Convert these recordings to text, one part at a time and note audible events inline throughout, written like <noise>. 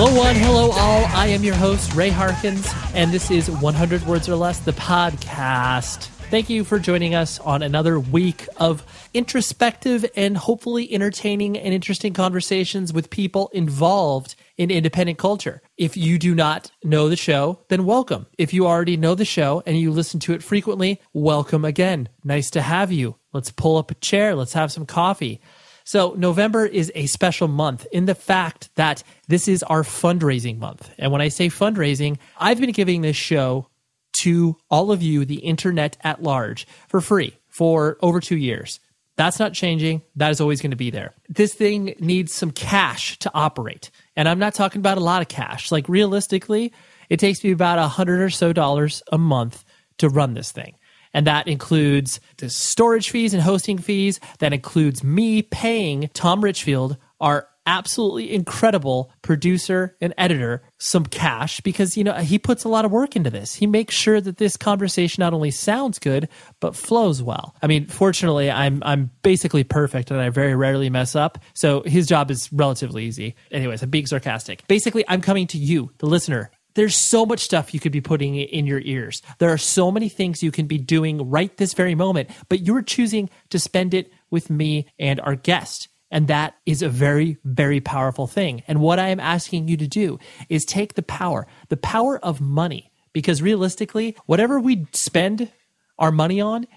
Hello, one. Hello, all. I am your host, Ray Harkins, and this is 100 Words or Less, the podcast. Thank you for joining us on another week of introspective and hopefully entertaining and interesting conversations with people involved in independent culture. If you do not know the show, then welcome. If you already know the show and you listen to it frequently, welcome again. Nice to have you. Let's pull up a chair. Let's have some coffee. So, November is a special month in the fact that this is our fundraising month. And when I say fundraising, I've been giving this show to all of you, the internet at large, for free for over two years. That's not changing. That is always going to be there. This thing needs some cash to operate. And I'm not talking about a lot of cash. Like realistically, it takes me about a hundred or so dollars a month to run this thing. And that includes the storage fees and hosting fees. That includes me paying Tom Richfield, our absolutely incredible producer and editor, some cash because, you know, he puts a lot of work into this. He makes sure that this conversation not only sounds good, but flows well. I mean, fortunately, I'm, I'm basically perfect and I very rarely mess up. So his job is relatively easy. Anyways, I'm being sarcastic. Basically, I'm coming to you, the listener, there's so much stuff you could be putting in your ears. There are so many things you can be doing right this very moment, but you're choosing to spend it with me and our guest. And that is a very, very powerful thing. And what I am asking you to do is take the power, the power of money, because realistically, whatever we spend our money on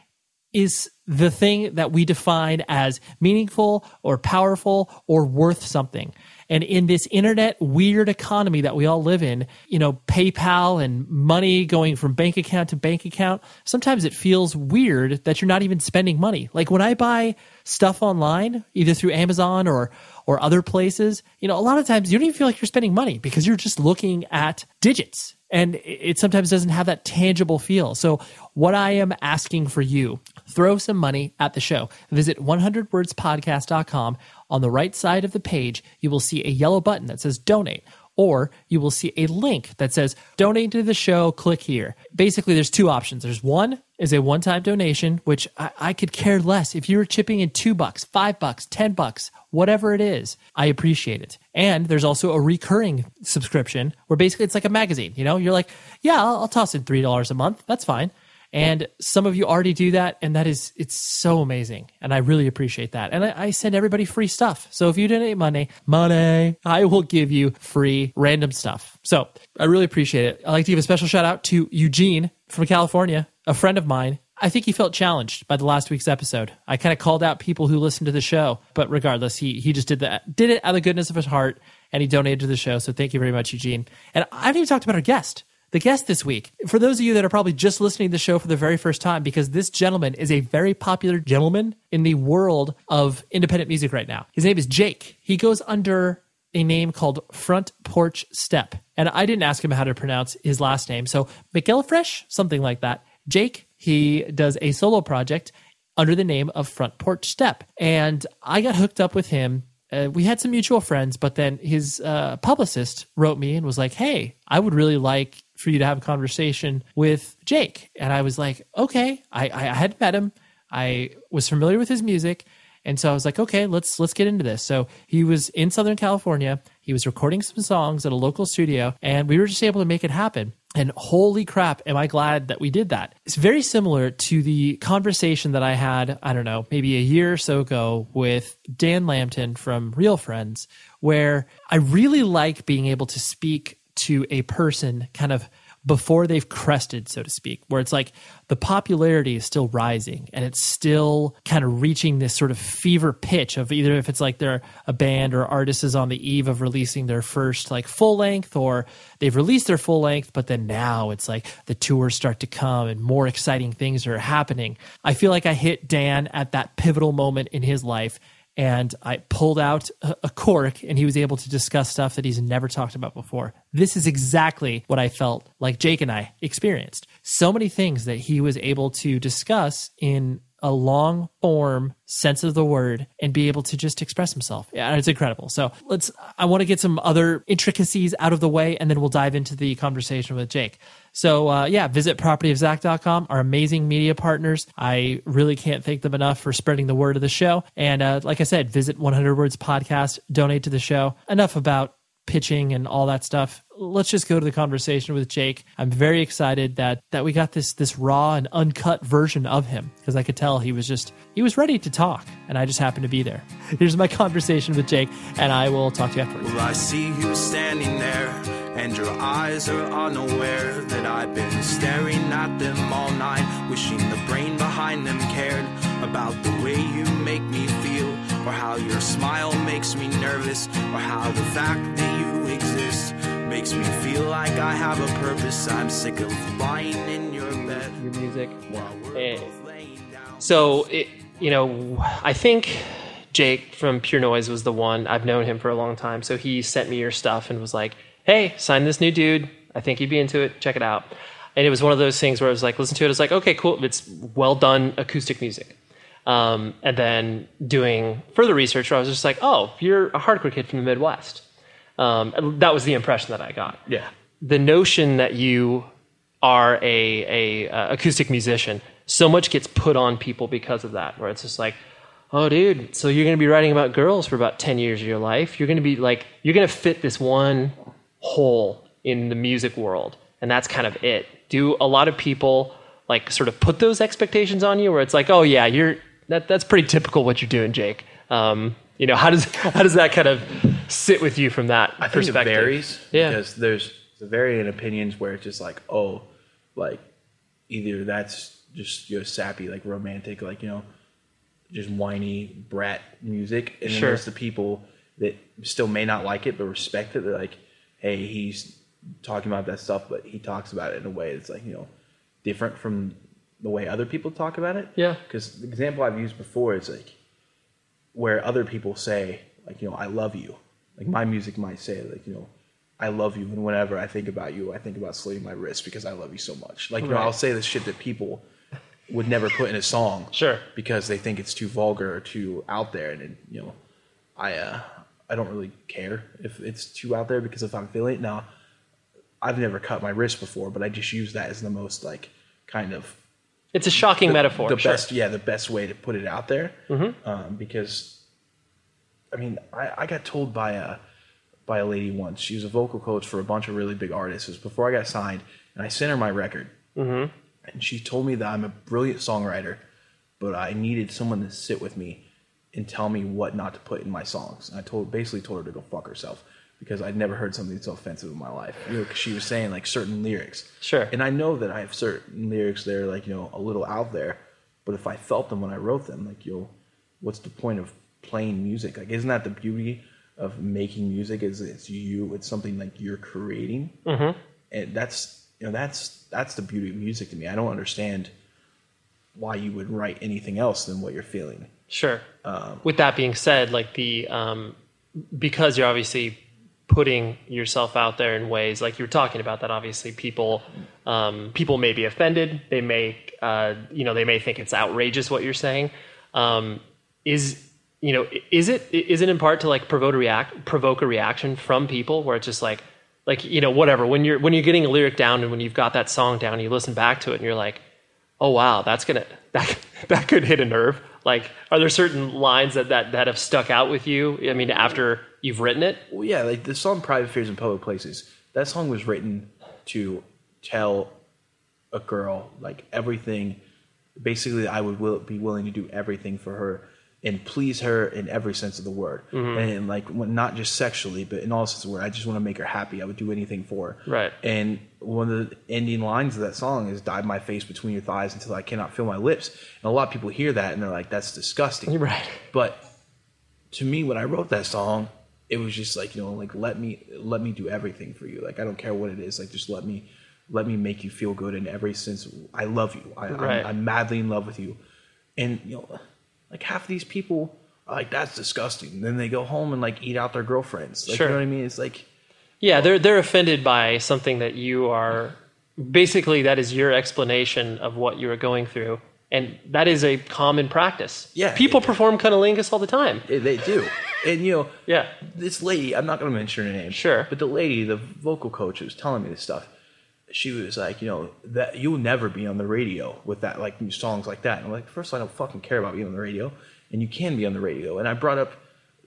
is the thing that we define as meaningful or powerful or worth something. And in this internet weird economy that we all live in, you know, PayPal and money going from bank account to bank account, sometimes it feels weird that you're not even spending money. Like when I buy stuff online, either through Amazon or or other places, you know, a lot of times you don't even feel like you're spending money because you're just looking at digits and it sometimes doesn't have that tangible feel. So, what I am asking for you, throw some money at the show. Visit 100wordspodcast.com. On the right side of the page, you will see a yellow button that says donate. Or you will see a link that says donate to the show, click here. Basically, there's two options. There's one, is a one time donation, which I, I could care less. If you're chipping in two bucks, five bucks, 10 bucks, whatever it is, I appreciate it. And there's also a recurring subscription where basically it's like a magazine. You know, you're like, yeah, I'll, I'll toss in $3 a month. That's fine. And some of you already do that, and that is it's so amazing, and I really appreciate that. And I, I, send everybody free stuff. So if you donate money, money, I will give you free random stuff. So I really appreciate it. I'd like to give a special shout out to Eugene from California, a friend of mine. I think he felt challenged by the last week's episode. I kind of called out people who listened to the show, but regardless, he he just did that, did it out of the goodness of his heart, and he donated to the show. So thank you very much, Eugene. And I haven't even talked about our guest the guest this week. For those of you that are probably just listening to the show for the very first time, because this gentleman is a very popular gentleman in the world of independent music right now. His name is Jake. He goes under a name called Front Porch Step. And I didn't ask him how to pronounce his last name. So McElfresh, something like that. Jake, he does a solo project under the name of Front Porch Step. And I got hooked up with him uh, we had some mutual friends, but then his uh, publicist wrote me and was like, "Hey, I would really like for you to have a conversation with Jake." And I was like, "Okay." I, I had met him. I was familiar with his music, and so I was like, "Okay, let's let's get into this." So he was in Southern California. He was recording some songs at a local studio, and we were just able to make it happen. And holy crap, am I glad that we did that. It's very similar to the conversation that I had, I don't know, maybe a year or so ago with Dan Lambton from Real Friends, where I really like being able to speak to a person kind of before they've crested, so to speak, where it's like the popularity is still rising and it's still kind of reaching this sort of fever pitch of either if it's like they're a band or artist is on the eve of releasing their first like full length or they've released their full length, but then now it's like the tours start to come and more exciting things are happening. I feel like I hit Dan at that pivotal moment in his life and I pulled out a, cork and he was able to discuss stuff that he's never talked about before. This is exactly what I felt like Jake and I experienced. So many things that he was able to discuss in a long form sense of the word and be able to just express himself. Yeah, it's incredible. So let's, I want to get some other intricacies out of the way and then we'll dive into the conversation with Jake. So uh, yeah, visit propertyofzack.com, our amazing media partners. I really can't thank them enough for spreading the word of the show. And uh, like I said, visit 100 Words Podcast, donate to the show. Enough about pitching and all that stuff. Let's just go to the conversation with Jake. I'm very excited that that we got this this raw and uncut version of him because I could tell he was just he was ready to talk and I just happened to be there. <laughs> Here's my conversation with Jake and I will talk to you afterwards. Well, I see you standing there and your eyes are unaware that I've been staring at them all night wishing the brain behind them cared about the way you make me feel or how your smile makes me nervous, or how the fact that you exist makes me feel like I have a purpose. I'm sick of lying in your bed. Your music. Eh. And so, it, you know, I think Jake from Pure Noise was the one. I've known him for a long time. So he sent me your stuff and was like, hey, sign this new dude. I think you'd be into it. Check it out. And it was one of those things where I was like, listen to it. I was like, okay, cool. It's well done acoustic music. Um, and then doing further research, where I was just like, oh, you're a hardcore kid from the Midwest. Um, that was the impression that I got. Yeah. The notion that you are a, a uh, acoustic musician, so much gets put on people because of that, where it's just like, oh, dude, so you're going to be writing about girls for about 10 years of your life. You're going to be like, you're going to fit this one hole in the music world, and that's kind of it. Do a lot of people like sort of put those expectations on you where it's like, oh, yeah, you're that that's pretty typical what you're doing, Jake. Um, you know, how does <laughs> how does that kind of sit with you from that I perspective? think it varies. Yeah. Because there's the varying opinions where it's just like, oh, like either that's just you know sappy, like romantic, like you know, just whiny brat music, and then there's the people that still may not like it but respect it. They're like, hey, he's talking about that stuff, but he talks about it in a way that's like you know different from the way other people talk about it. Yeah. Because the example I've used before is like where other people say like you know I love you. Like my music might say like you know I love you, and whenever I think about you, I think about slitting my wrist because I love you so much. Like you know I'll say this shit that people would never put in a song. Sure. Because they think it's too vulgar or too out there, and it, you know I uh I don't really care if it's too out there because if I'm feeling it now. I've never cut my wrist before, but I just use that as the most like kind of It's a shocking the, metaphor. The sure. best, yeah, the best way to put it out there. Um, because, I mean, I, I got told by a by a lady once. She was a vocal coach for a bunch of really big artists. It was before I got signed, and I sent her my record. Mm-hmm. And she told me that I'm a brilliant songwriter, but I needed someone to sit with me and tell me what not to put in my songs. And I told basically told her to go fuck herself because I'd never heard something so offensive in my life. You know, 'cause she was saying like certain lyrics. Sure. And I know that I have certain lyrics that are like you know a little out there, but if I felt them when I wrote them, like you know, what's the point of playing music? Like, isn't that the beauty of making music? Is it's you? It's something like you're creating, mm-hmm. and that's you know that's that's the beauty of music to me. I don't understand why you would write anything else than what you're feeling. Sure. Um, With that being said, like the um, because you're obviously putting yourself out there in ways like you were talking about that obviously people um, people may be offended. They may uh, you know they may think it's outrageous what you're saying. Um, is you know is it is it in part to like provoke a react provoke a reaction from people where it's just like like you know whatever when you're when you're getting a lyric down and when you've got that song down you listen back to it and you're like oh wow that's gonna <laughs> that that could hit a nerve like are there certain lines that that, that have stuck out with you i mean after you've written it Well, yeah, like the song "Private Fears in Public Places." That song was written to tell a girl like everything. Basically, I would will, be willing to do everything for her and please her in every sense of the word, mm-hmm. and like when, not just sexually, but in all sense of the word. I just want to make her happy. I would do anything for her. Right. And one of the ending lines of that song is "Dive my face between your thighs until I cannot feel my lips." And a lot of people hear that and they're like, "That's disgusting." <laughs> right But to me, when I wrote that song, it was just like you know, like let me let me do everything for you. Like I don't care what it is. Like just let me let me make you feel good in every sense. I love you. I, Right. I'm, I'm madly in love with you. And you know, like half of these people are like that's disgusting. then they go home and like eat out their girlfriends. Like Sure. you know what I mean? It's like yeah they're they're offended by something that you are basically that is your explanation of what you are going through and that is a common practice Yeah. people perform cunnilingus all the time they do. And you know, yeah this lady, I'm not going to mention her name. Sure. But the lady, the vocal coach who was telling me this stuff, she was like, you know, that you'll never be on the radio with that, like new songs like that. And I'm like, first, of all, I don't fucking care about being on the radio. And you can be on the radio. And I brought up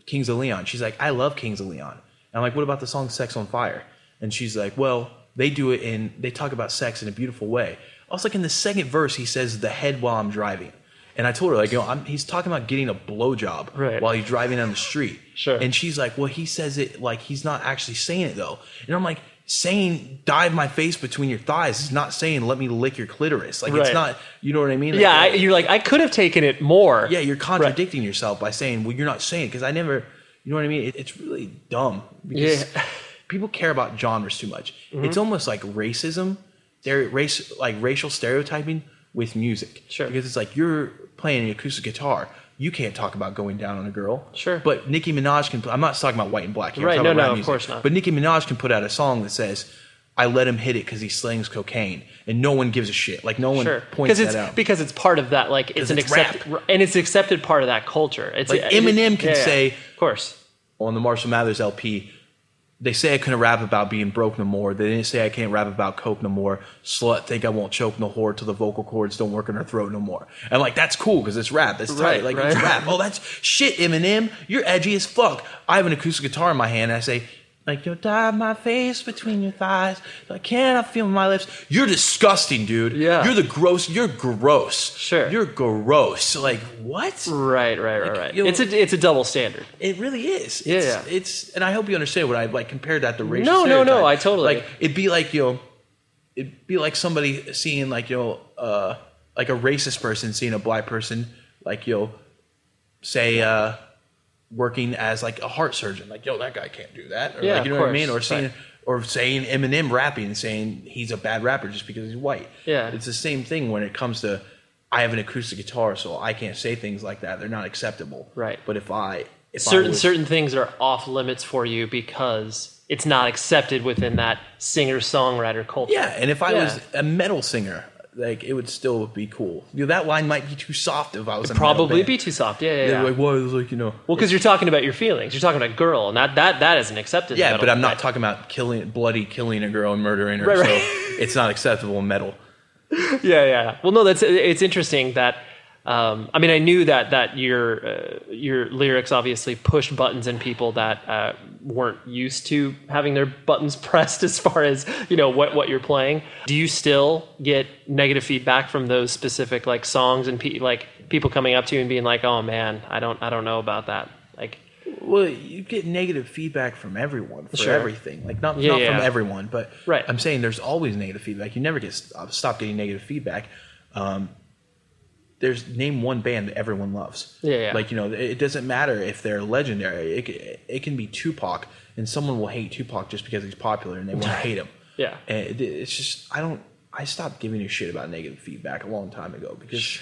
Kings of Leon. She's like, I love Kings of Leon. And I'm like, what about the song Sex on Fire? And she's like, well, they do it in, they talk about sex in a beautiful way. I was like, in the second verse, he says the head while I'm driving. And I told her, like, you know, I'm, he's talking about getting a blowjob Right. while he's driving down the street. Sure. And she's like, well, he says it like he's not actually saying it though. And I'm like, saying dive my face between your thighs is not saying let me lick your clitoris. Like Right. it's not, you know what I mean? Like, yeah I, like, you're like i could have taken it more yeah, you're contradicting yourself by saying, well, you're not saying because I never, you know what I mean? It, it's really dumb because Yeah. Mm-hmm. <laughs> people care about genres too much. It's almost like racism, they're race, like racial stereotyping with music. Sure. Because it's like you're playing an acoustic guitar. You can't talk about going down on a girl. Sure. But Nicki Minaj can. I'm not talking about white and black. here. I'm Right, talking no, about no, of music. course not. But Nicki Minaj can put out a song that says, "I let him hit it because he slings cocaine," and no one gives a shit. Like no one Sure, points that out. because it's part of that. Like it's an it's accepted and it's an accepted part of that culture. It's Like, Eminem can say- of course, on the Marshall Mathers LP, they say I couldn't rap about being broke no more. They didn't say I can't rap about coke no more. Slut think I won't choke no whore till the vocal cords don't work in her throat no more. And like that's cool because it's rap. That's tight. Right, Like right. it's rap. Oh, that's shit, Eminem. You're edgy as fuck. I have an acoustic guitar in my hand. And I say. Like you'll dive my face between your thighs. I cannot feel my lips. You're disgusting, dude. Yeah. You're the gross. You're gross. Sure. You're gross. Like what? right, right, right, right. you'll- It's a it's a double standard. It really is. Yeah, it's, yeah. It's and I hope you understand what I like compared that to racial. No, no, no. I totally- like. It'd be like you know, it'd be like somebody seeing like you know, uh, like a racist person seeing a black person like you know, say uh, working as like a heart surgeon. Like yo, that guy can't do that. Or Yeah, like, you know of what I mean? Or seeing. Right. Or saying Eminem rapping and saying he's a bad rapper just because he's white. Yeah. it's the same thing when it comes to I have an acoustic guitar, so I can't say things like that. They're not acceptable. Right. But if I if I certain was- certain things are off limits for you because it's not accepted within that singer songwriter culture. Yeah, and if I Yeah. was a metal singer, like it would still be cool. You know, that line might be too soft if I was in a probably metal band. be too soft. Yeah, yeah. Yeah, like what is like you know. well, because you're talking about your feelings. You're talking about a girl, and that that that isn't accepted. in Yeah, metal. but I'm not talking about killing, bloody killing a girl and murdering her. Right, so it's not acceptable in metal. <laughs> yeah, yeah. Well, no, that's it's interesting that. Um, I mean, I knew that that your uh, your lyrics obviously pushed buttons in people that uh, weren't used to having their buttons <laughs> pressed as far as you know what what you're playing. Do you still get negative feedback from those specific like songs and pe- like people coming up to you and being like, "Oh man, I don't I don't know about that." Like, Well, you get negative feedback from everyone for Sure. everything. Like not Yeah, not yeah. from everyone, but Right. I'm saying there's always negative feedback. You never get st- stop getting negative feedback. Um, there's name one band that everyone loves. Yeah, yeah. Like you know, it, doesn't matter if they're legendary. It it can be Tupac, and someone will hate Tupac just because he's popular, and they want to <laughs> hate him. Yeah. and it, it's just I don't. I stopped giving a shit about negative feedback a long time ago because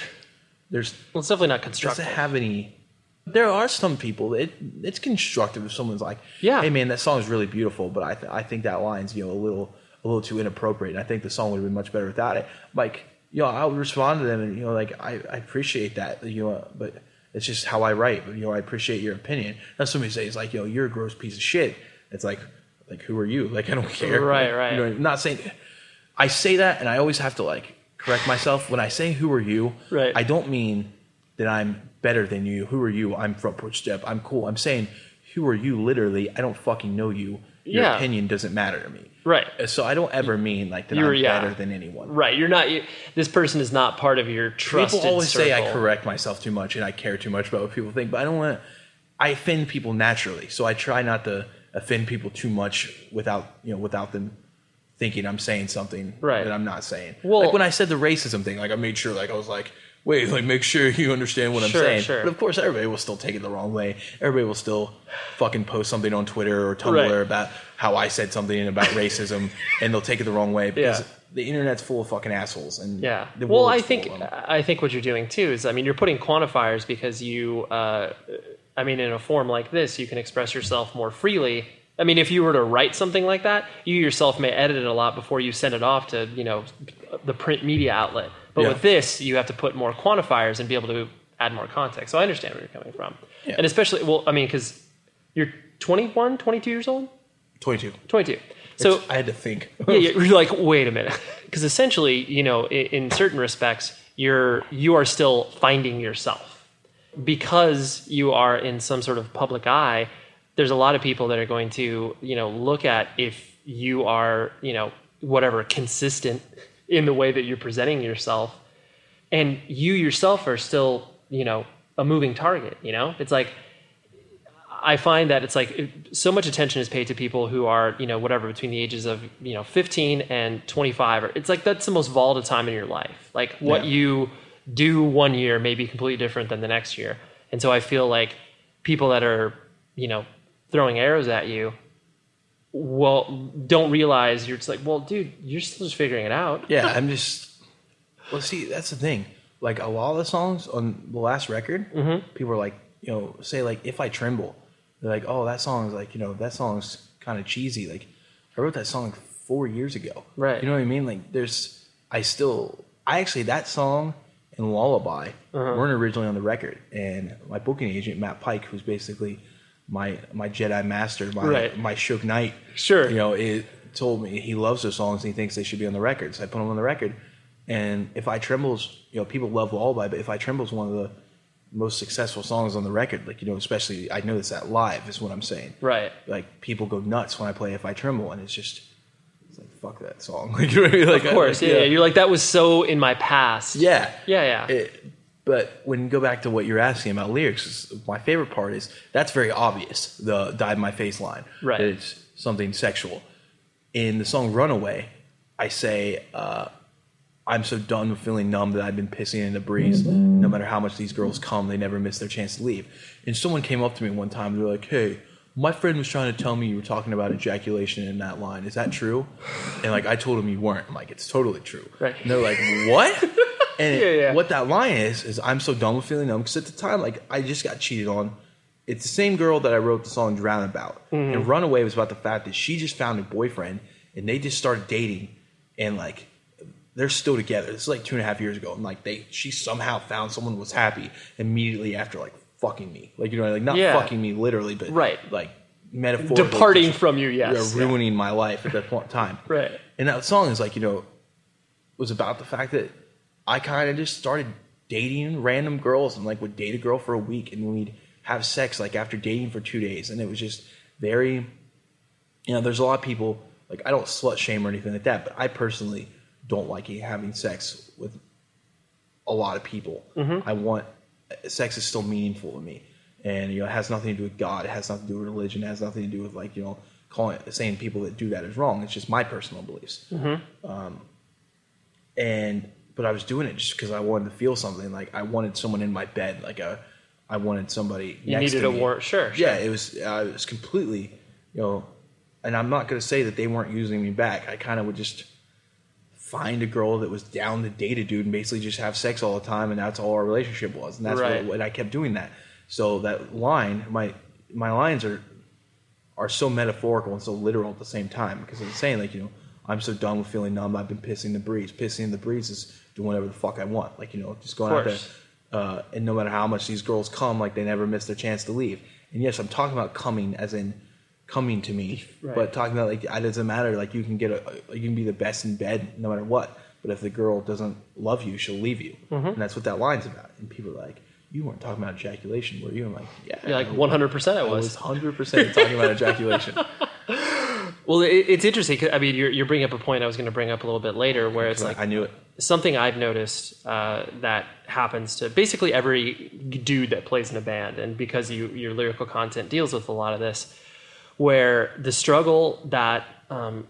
there's well, it's definitely not constructive. doesn't have any. There are some people. It it's constructive if someone's like, Yeah. hey man, that song is really beautiful, but I th- I think that line's you know a little a little too inappropriate. And I think the song would have been much better without it. Like you know, I'll respond to them and you know like I, I appreciate that you know, but it's just how I write. But, you know, I appreciate your opinion. Now somebody says like, you know, you're a gross piece of shit. It's like like who are you? Like I don't <laughs> care. Right, right. You know, I'm not saying. I say that, and I always have to like correct myself when I say "Who are you?" Right. I don't mean that I'm better than you. Who are you? I'm front porch step. I'm cool. I'm saying, "Who are you?" Literally, I don't fucking know you. Your Yeah. opinion doesn't matter to me. Right. Uh, so I don't ever mean like that You're- I'm yeah. better than anyone. Right. You're not. You, this person is not part of your trusted. People always say I correct myself too much and I care too much about what people think, but I don't want to. I offend people naturally, so I try not to offend people too much without you know without them thinking I'm saying something Right. that I'm not saying. Well- like when I said the racism thing, like I made sure, like I was like, wait, like make sure you understand what I'm Sure, saying. sure. But of course, everybody will still take it the wrong way. Everybody will still fucking post something on Twitter or Tumblr Right. about how I said something about racism, <laughs> and they'll take it the wrong way because Yeah. the internet's full of fucking assholes. And Yeah. the Well, world's I full think of them. I think what you're doing too is, I mean, you're putting quantifiers because you, uh, I mean, in a form like this, you can express yourself more freely. I mean, if you were to write something like that, you yourself may edit it a lot before you send it off to, you know, the print media outlet. But Yeah. with this, you have to put more quantifiers and be able to add more context. So I understand where you're coming from. Yeah. And especially, well, I mean, because you're 21, 22 years old? 22. 22. So I had to think. yeah, <laughs> yeah, you're like, wait a minute, <laughs> because essentially, you know, in, in certain respects, you're you are still finding yourself because you are in some sort of public eye. There's a lot of people that are going to, you know, look at if you are, you know, whatever consistent in the way that you're presenting yourself, and you yourself are still, you know, a moving target. You know, it's like I find that it's like so much attention is paid to people who are, you know, whatever between the ages of, you know, 15 and 25. Or it's like that's the most volatile time in your life. Like what Yeah. you do one year may be completely different than the next year. And so I feel like people that are, you know, throwing arrows at you, well, don't realize you're just like, well, dude, you're still just figuring it out. Yeah, I'm just. Well, see, that's the thing. Like a lot of the songs on the last record, Mm-hmm. people are like, you know, say like "If I Tremble," they're like, "Oh, that song's like, you know, that song's kind of cheesy." Like, I wrote that song four years ago. Right. You know what I mean? Like, there's, I still, I actually that song and Lullaby Uh-huh. weren't originally on the record, and my booking agent Matt Pike, who's basically my my Jedi master, my Right. my Suge Knight, Sure. you know, it told me he loves those songs and he thinks they should be on the record. So I put them on the record. And if I trembles, you know, people love Lullaby, but if I trembles, one of the most successful songs on the record, like you know, especially I notice that live is what I'm saying. Right. Like people go nuts when I play "If I Tremble," and it's just it's like fuck that song. <laughs> Like, you know what I? Like, Of course. Yeah. yeah. You're like, that was so in my past. yeah. Yeah. Yeah. It, but when you go back to what you're asking about lyrics, my favorite part is that's very obvious. The "dive my face" line, right? It's something sexual. In the song "Runaway," I say, uh, "I'm so done with feeling numb that I've been pissing in the breeze. No matter how much these girls come, they never miss their chance to leave." And someone came up to me one time. They're like, "Hey." My friend was trying to tell me you were talking about ejaculation in that line. Is that true? And like I told him you weren't. I'm like, it's totally true. Right. And they're like, what? <laughs> And Yeah, yeah. what that line is is I'm so done with feeling numb because at the time like I just got cheated on. It's the same girl that I wrote the song "Drown" about, Mm-hmm. and "Runaway" was about the fact that she just found a boyfriend and they just started dating, and like they're still together. This is like two and a half years ago, and like they she somehow found someone who was happy immediately after like fucking me, like you know like not Yeah. fucking me literally, but Right. like metaphorically Departing just, from you, yes. ruining my life at that point in time, Right. And that song is like you know was about the fact that I kind of just started dating random girls and like would date a girl for a week and we'd have sex like after dating for two days. And it was just very you know there's a lot of people like i don't slut shame or anything like that but i personally don't like having sex with a lot of people. Mm-hmm. I want uh, sex is still meaningful to me. And you know it has nothing to do with god it has nothing to do with religion it has nothing to do with like you know calling saying people that do that is wrong. It's just my personal beliefs. Mm-hmm. Um, and but I was doing it just because I wanted to feel something. Like I wanted someone in my bed. Like a, I wanted somebody. You needed a war. Sure, sure. Yeah, it was. Uh, it was completely, you know, and I'm not going to say that they weren't using me back. I kind of would just find a girl that was down to date a dude and basically just have sex all the time, and that's all our relationship was. And that's Right. what, what I kept doing that. So that line, my my lines are are so metaphorical and so literal at the same time because I'm saying like you know I'm so done with feeling numb. I've been pissing the breeze. Pissing the breeze is doing whatever the fuck I want. Like you know just going out there. Uh, and no matter how much these girls come, like they never miss their chance to leave. And yes, I'm talking about coming as in coming to me, Right. but talking about like it doesn't matter. Like you can get a, you can be the best in bed no matter what. But if the girl doesn't love you, she'll leave you, Mm-hmm. and that's what that line's about. And people are like, "You weren't talking about ejaculation, were you?" I'm like, "Yeah, You're like 100% I I was. was 100 percent talking about ejaculation." <laughs> Well, it, it's interesting. 'cause, I mean, you're, you're bringing up a point I was going to bring up a little bit later, where it's like I knew it. something I've noticed uh, that happens to basically every dude that plays in a band, and because you, your lyrical content deals with a lot of this, where the struggle that, um,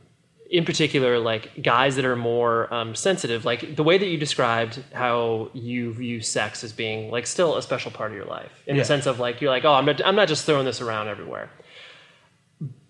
in particular, like guys that are more um, sensitive, like the way that you described how you view sex as being like still a special part of your life, in Yeah. the sense of like you're like, oh, I'm not, I'm not just throwing this around everywhere.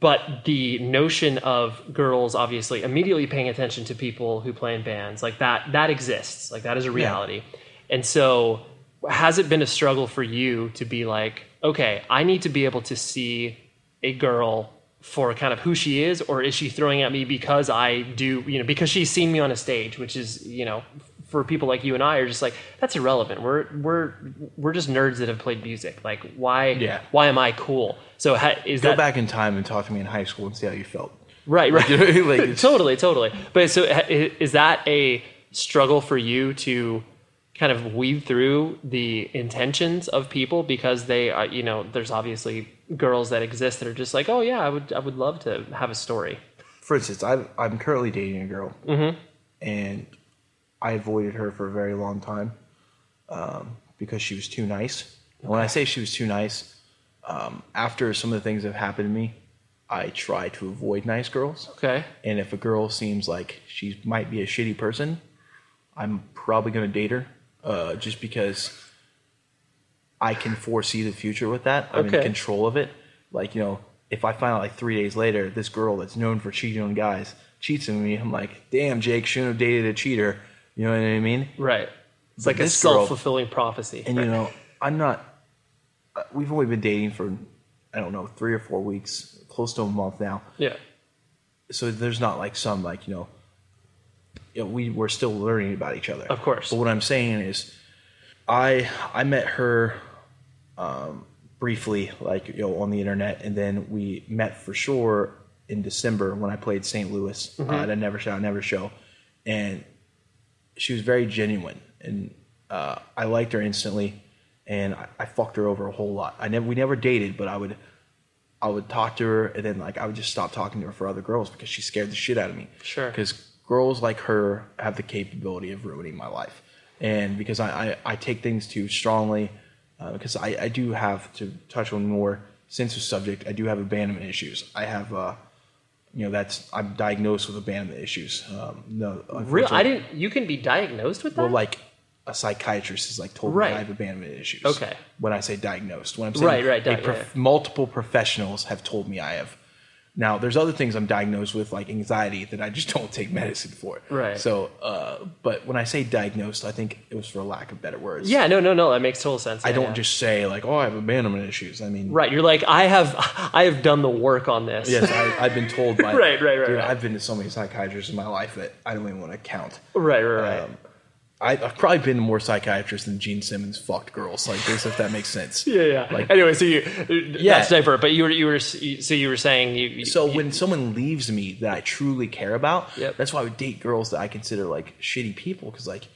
But the notion of girls obviously immediately paying attention to people who play in bands like that that exists. Like that is a reality. And so has it been a struggle for you to be like okay i need to be able to see a girl for kind of who she is or is she throwing at me because i do you know because she's seen me on a stage which is you know for people like you and i are just like that's irrelevant we're we're we're just nerds that have played music like why Yeah. why am i cool so ha, is Go that back in time and talk to me in high school and see how you felt. Right, right. <laughs> Like, <laughs> totally, totally. But so ha- is that a struggle for you to kind of weed through the intentions of people because they are, you know, there's obviously girls that exist that are just like, oh yeah, I would, I would love to have a story. for instance, I, I'm currently dating a girl, and I avoided her for a very long time um, because she was too nice. And when I say she was too nice, um, after some of the things that have happened to me, I try to avoid nice girls. Okay. And if a girl seems like she might be a shitty person, I'm probably going to date her uh, just because I can foresee the future with that. I'm Okay. in control of it. Like, you know, if I find out like three days later, this girl that's known for cheating on guys cheats on me, I'm like, damn, Jake, shouldn't have dated a cheater. You know what I mean? Right. It's But like a self fulfilling prophecy. And you know, I'm not. uh, We've only been dating for, I don't know, three or four weeks, close to a month now. yeah. so there's not like some like you know, you know we we're still learning about each other. Of course. But what I'm saying is, I I met her um, briefly, like you know, on the internet, and then we met for sure in December when I played St. Louis uh, at a Never Shout Never show, and she was very genuine, and uh, I liked her instantly, and I, I fucked her over a whole lot. I never we never dated, but I would I would talk to her, and then like I would just stop talking to her for other girls because she scared the shit out of me. Sure. Because girls like her have the capability of ruining my life, and because I I, I take things too strongly, uh, because I I do have to touch on more sensitive subject. I do have abandonment issues. I have uh, you know that's I'm diagnosed with abandonment issues. Um, no, Real, unfortunately- I didn't, you can be diagnosed with that? well, like a psychiatrist has like told Right. me I have abandonment issues. Okay. When I say diagnosed, when I'm saying Right, right, di- prof- yeah. multiple professionals have told me I have. Now, there's other things I'm diagnosed with, like anxiety, that I just <laughs> don't take medicine for. Right. So, uh, but when I say diagnosed, I think it was for lack of better words. yeah, no, no, no. That makes total sense. I Yeah, don't yeah. just say like, oh, I have abandonment issues. I mean, Right. You're like, I have, <laughs> I have done the work on this. Yes, I, I've been told by <laughs> Right, right, right, Dude, right. I've been to so many psychiatrists in my life that I don't even want to count. Right, right, right. I, I've probably been more psychiatrist than Gene Simmons fucked girls like this, if that makes sense. <laughs> Yeah, yeah. Like- anyway, so you Yeah. that's divert, but you were you were so you were saying you, you So you- when someone leaves me that I truly care about, Yep. that's why I would date girls that I consider like shitty people because like,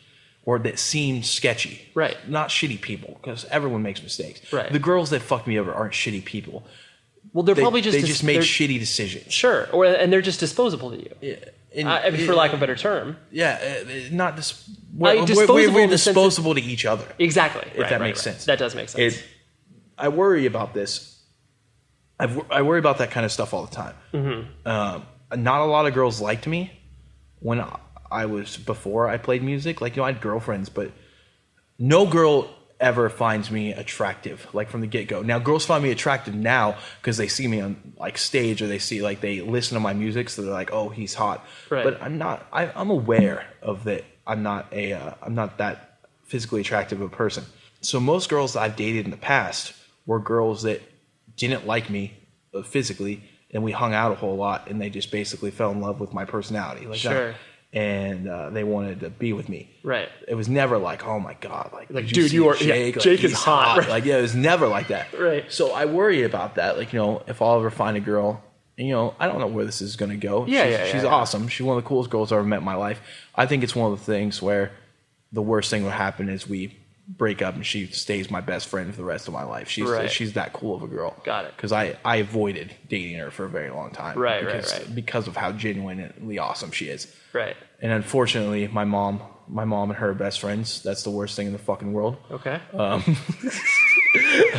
or that seem sketchy. Right. Not shitty people because everyone makes mistakes. Right. The girls that fucked me over aren't shitty people. well they're They, probably just they dis- just made shitty decisions. sure, or and they're just disposable to you. Yeah. And- I for lack of a better term. Yeah, uh, not dis- we're, we're, disposable we're, we're disposable to each other. Exactly. If right, that right, makes right. sense. That does make sense. It, I worry about this. I've, I worry about that kind of stuff all the time. Mm-hmm. Um, not a lot of girls liked me when I was before I played music. Like you know, I had girlfriends, but no girl ever finds me attractive like from the get-go now girls find me attractive now because they see me on like stage or they see like they listen to my music so they're like oh he's hot Right. but i'm not I, i'm aware of that i'm not a uh, i'm not that physically attractive of a person so most girls that i've dated in the past were girls that didn't like me uh, physically and we hung out a whole lot and they just basically fell in love with my personality like that. And uh, they wanted to be with me Right. it was never like, oh my god, like, Like, did dude, you are- yeah, Jake, Like, Jake is he's hot, right. <laughs> Like, yeah, it was never like that. Right. So I worry about that. Like, you know, if I'll ever find a girl, and, you know, I don't know where this is going to go. Yeah, she's, yeah, yeah, she's yeah. awesome. She's one of the coolest girls I've ever met in my life. I think it's one of the things where the worst thing would happen is we break up and she stays my best friend for the rest of my life. She's Right. she's that cool of a girl. Got it. Because I I avoided dating her for a very long time. Right, right, because, right. Because of how genuinely awesome she is. right. And unfortunately, my mom, my mom and her are best friends. That's the worst thing in the fucking world. Okay. Um, <laughs>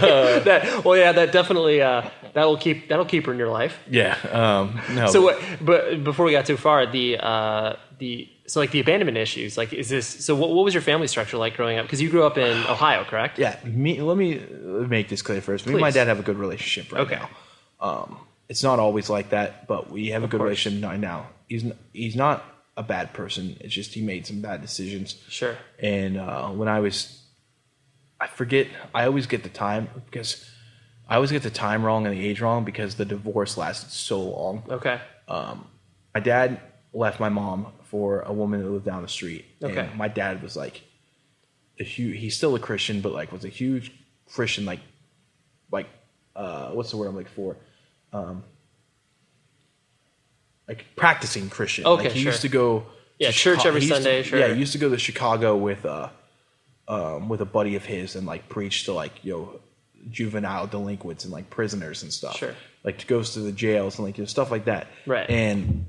that well, yeah, that definitely uh, that'll keep that'll keep her in your life. Yeah. Um, no. So, what, but before we got too far, the uh, the so like the abandonment issues, like is this? So, what, what was your family structure like growing up? Because you grew up in <sighs> Ohio, correct? Yeah. Me. Let me make this clear first. Me and my Please. dad have a good relationship right Okay. now. Um, it's not always like that, but we have a good course. relationship right now. He's n- he's not a bad person. It's just he made some bad decisions. Sure. And uh, when I was, I forget. I always get the time because I always get the time wrong and the age wrong because the divorce lasted so long. Okay. um, my dad left my mom for a woman that lived down the street. Okay. And my dad was like a huge he's still a Christian, but like was a huge Christian like like uh what's the word I'm looking for? Um like practicing Christian. Okay, like he sure. used to go Yeah, to church every he used to- Sunday, sure. Yeah, he used to go to Chicago with uh um with a buddy of his and like preach to like, you know, juvenile delinquents and like prisoners and stuff. Sure. Like goes to the jails and like you know, stuff like that. Right. And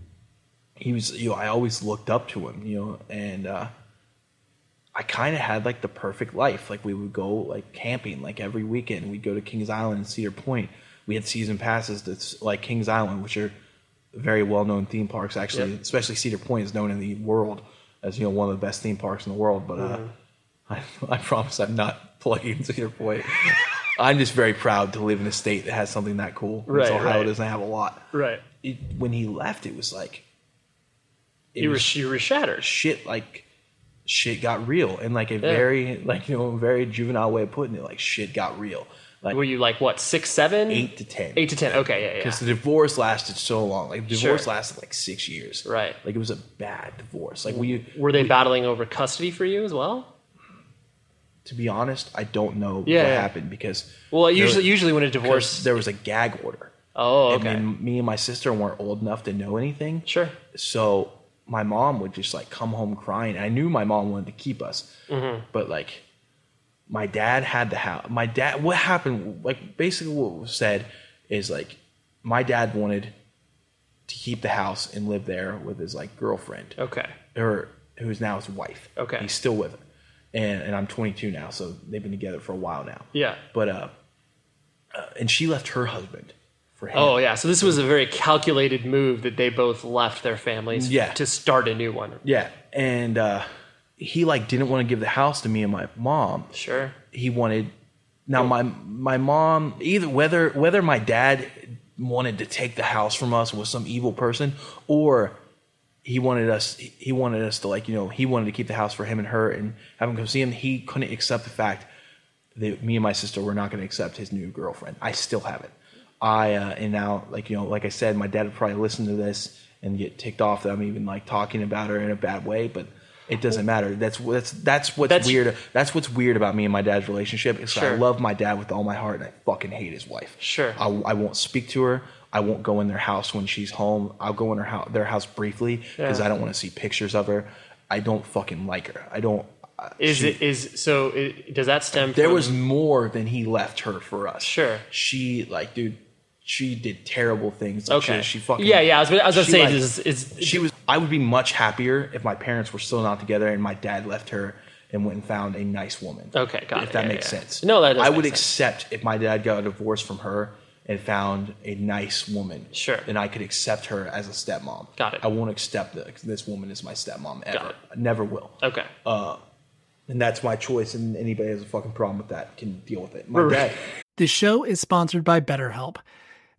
he was you know i always looked up to him you know and uh i kind of had like the perfect life. Like we would go like camping like every weekend. We'd go to kings island and cedar point. We had season passes to like kings island which are very well-known theme parks actually Yep. especially cedar point is known in the world as you know one of the best theme parks in the world but uh <laughs> I, I promise i'm not plugging cedar point. I'm just very proud to live in a state that has something that cool. Right, ohio right. doesn't have a lot. Right. it, when he left, it was like it You were was you were shattered. shit. Like shit got real, and like a very like you know very juvenile way of putting it. Like shit got real. Like Were you like what six, seven, eight to ten eight to ten. Okay. Yeah. Yeah. Because the divorce lasted so long. Like the divorce Sure. lasted like six years. Right. Like it was a bad divorce. Like we, Were they battling over custody for you as well? to be honest, I don't know Yeah, what yeah. happened because Well, usually usually when a divorce. there was a gag order. Oh, And okay. me and my sister weren't old enough to know anything. Sure. So my mom would just like come home crying. I knew my mom wanted to keep us, Mm-hmm. but like my dad had the house. My dad, what happened? Like basically, what was said is like my dad wanted to keep the house and live there with his like girlfriend, Okay. or who's now his wife. Okay. he's still with her, and and I'm 22 now, so they've been together for a while now. Yeah. but uh, uh and she left her husband for him. Oh yeah. So this was a very calculated move that they both left their families Yeah. to start a new one. Yeah, and uh, he like didn't want to give the house to me and my mom. Sure. He wanted now my my mom either whether whether my dad wanted to take the house from us was some evil person or he wanted us he wanted us to like you know he wanted to keep the house for him and her and have him come see him. He couldn't accept the fact that me and my sister were not going to accept his new girlfriend. I still have it. I uh, and now like you know like I said, my dad would probably listen to this and get ticked off that I'm even like talking about her in a bad way, but It doesn't matter. That's that's that's what's That's- weird. That's what's weird about me and my dad's relationship. Is I love my dad with all my heart, and I fucking hate his wife. Sure. I, I won't speak to her. I won't go in their house when she's home. I'll go in her house, their house briefly because Yeah. I don't want to see pictures of her. I don't fucking like her. I don't. uh, Is she- it is so? i does that stem? There from, was more than he left her for us. Sure. She like, dude. She did terrible things. Like, Okay. She, she fucking. Yeah, yeah, I was- I was gonna say, like, is- is- she was. I would be much happier if my parents were still not together and my dad left her and went and found a nice woman. Okay, got it. if it. that Yeah, makes yeah. sense. No, that does I make would sense. accept if my dad got a divorce from her and found a nice woman. Sure. Then I could accept her as a stepmom. Got it. I won't accept that this woman as my stepmom ever. Got it. I never will. Okay. Uh, And that's my choice. And anybody has a fucking problem with that can deal with it. My dad. This show is sponsored by BetterHelp.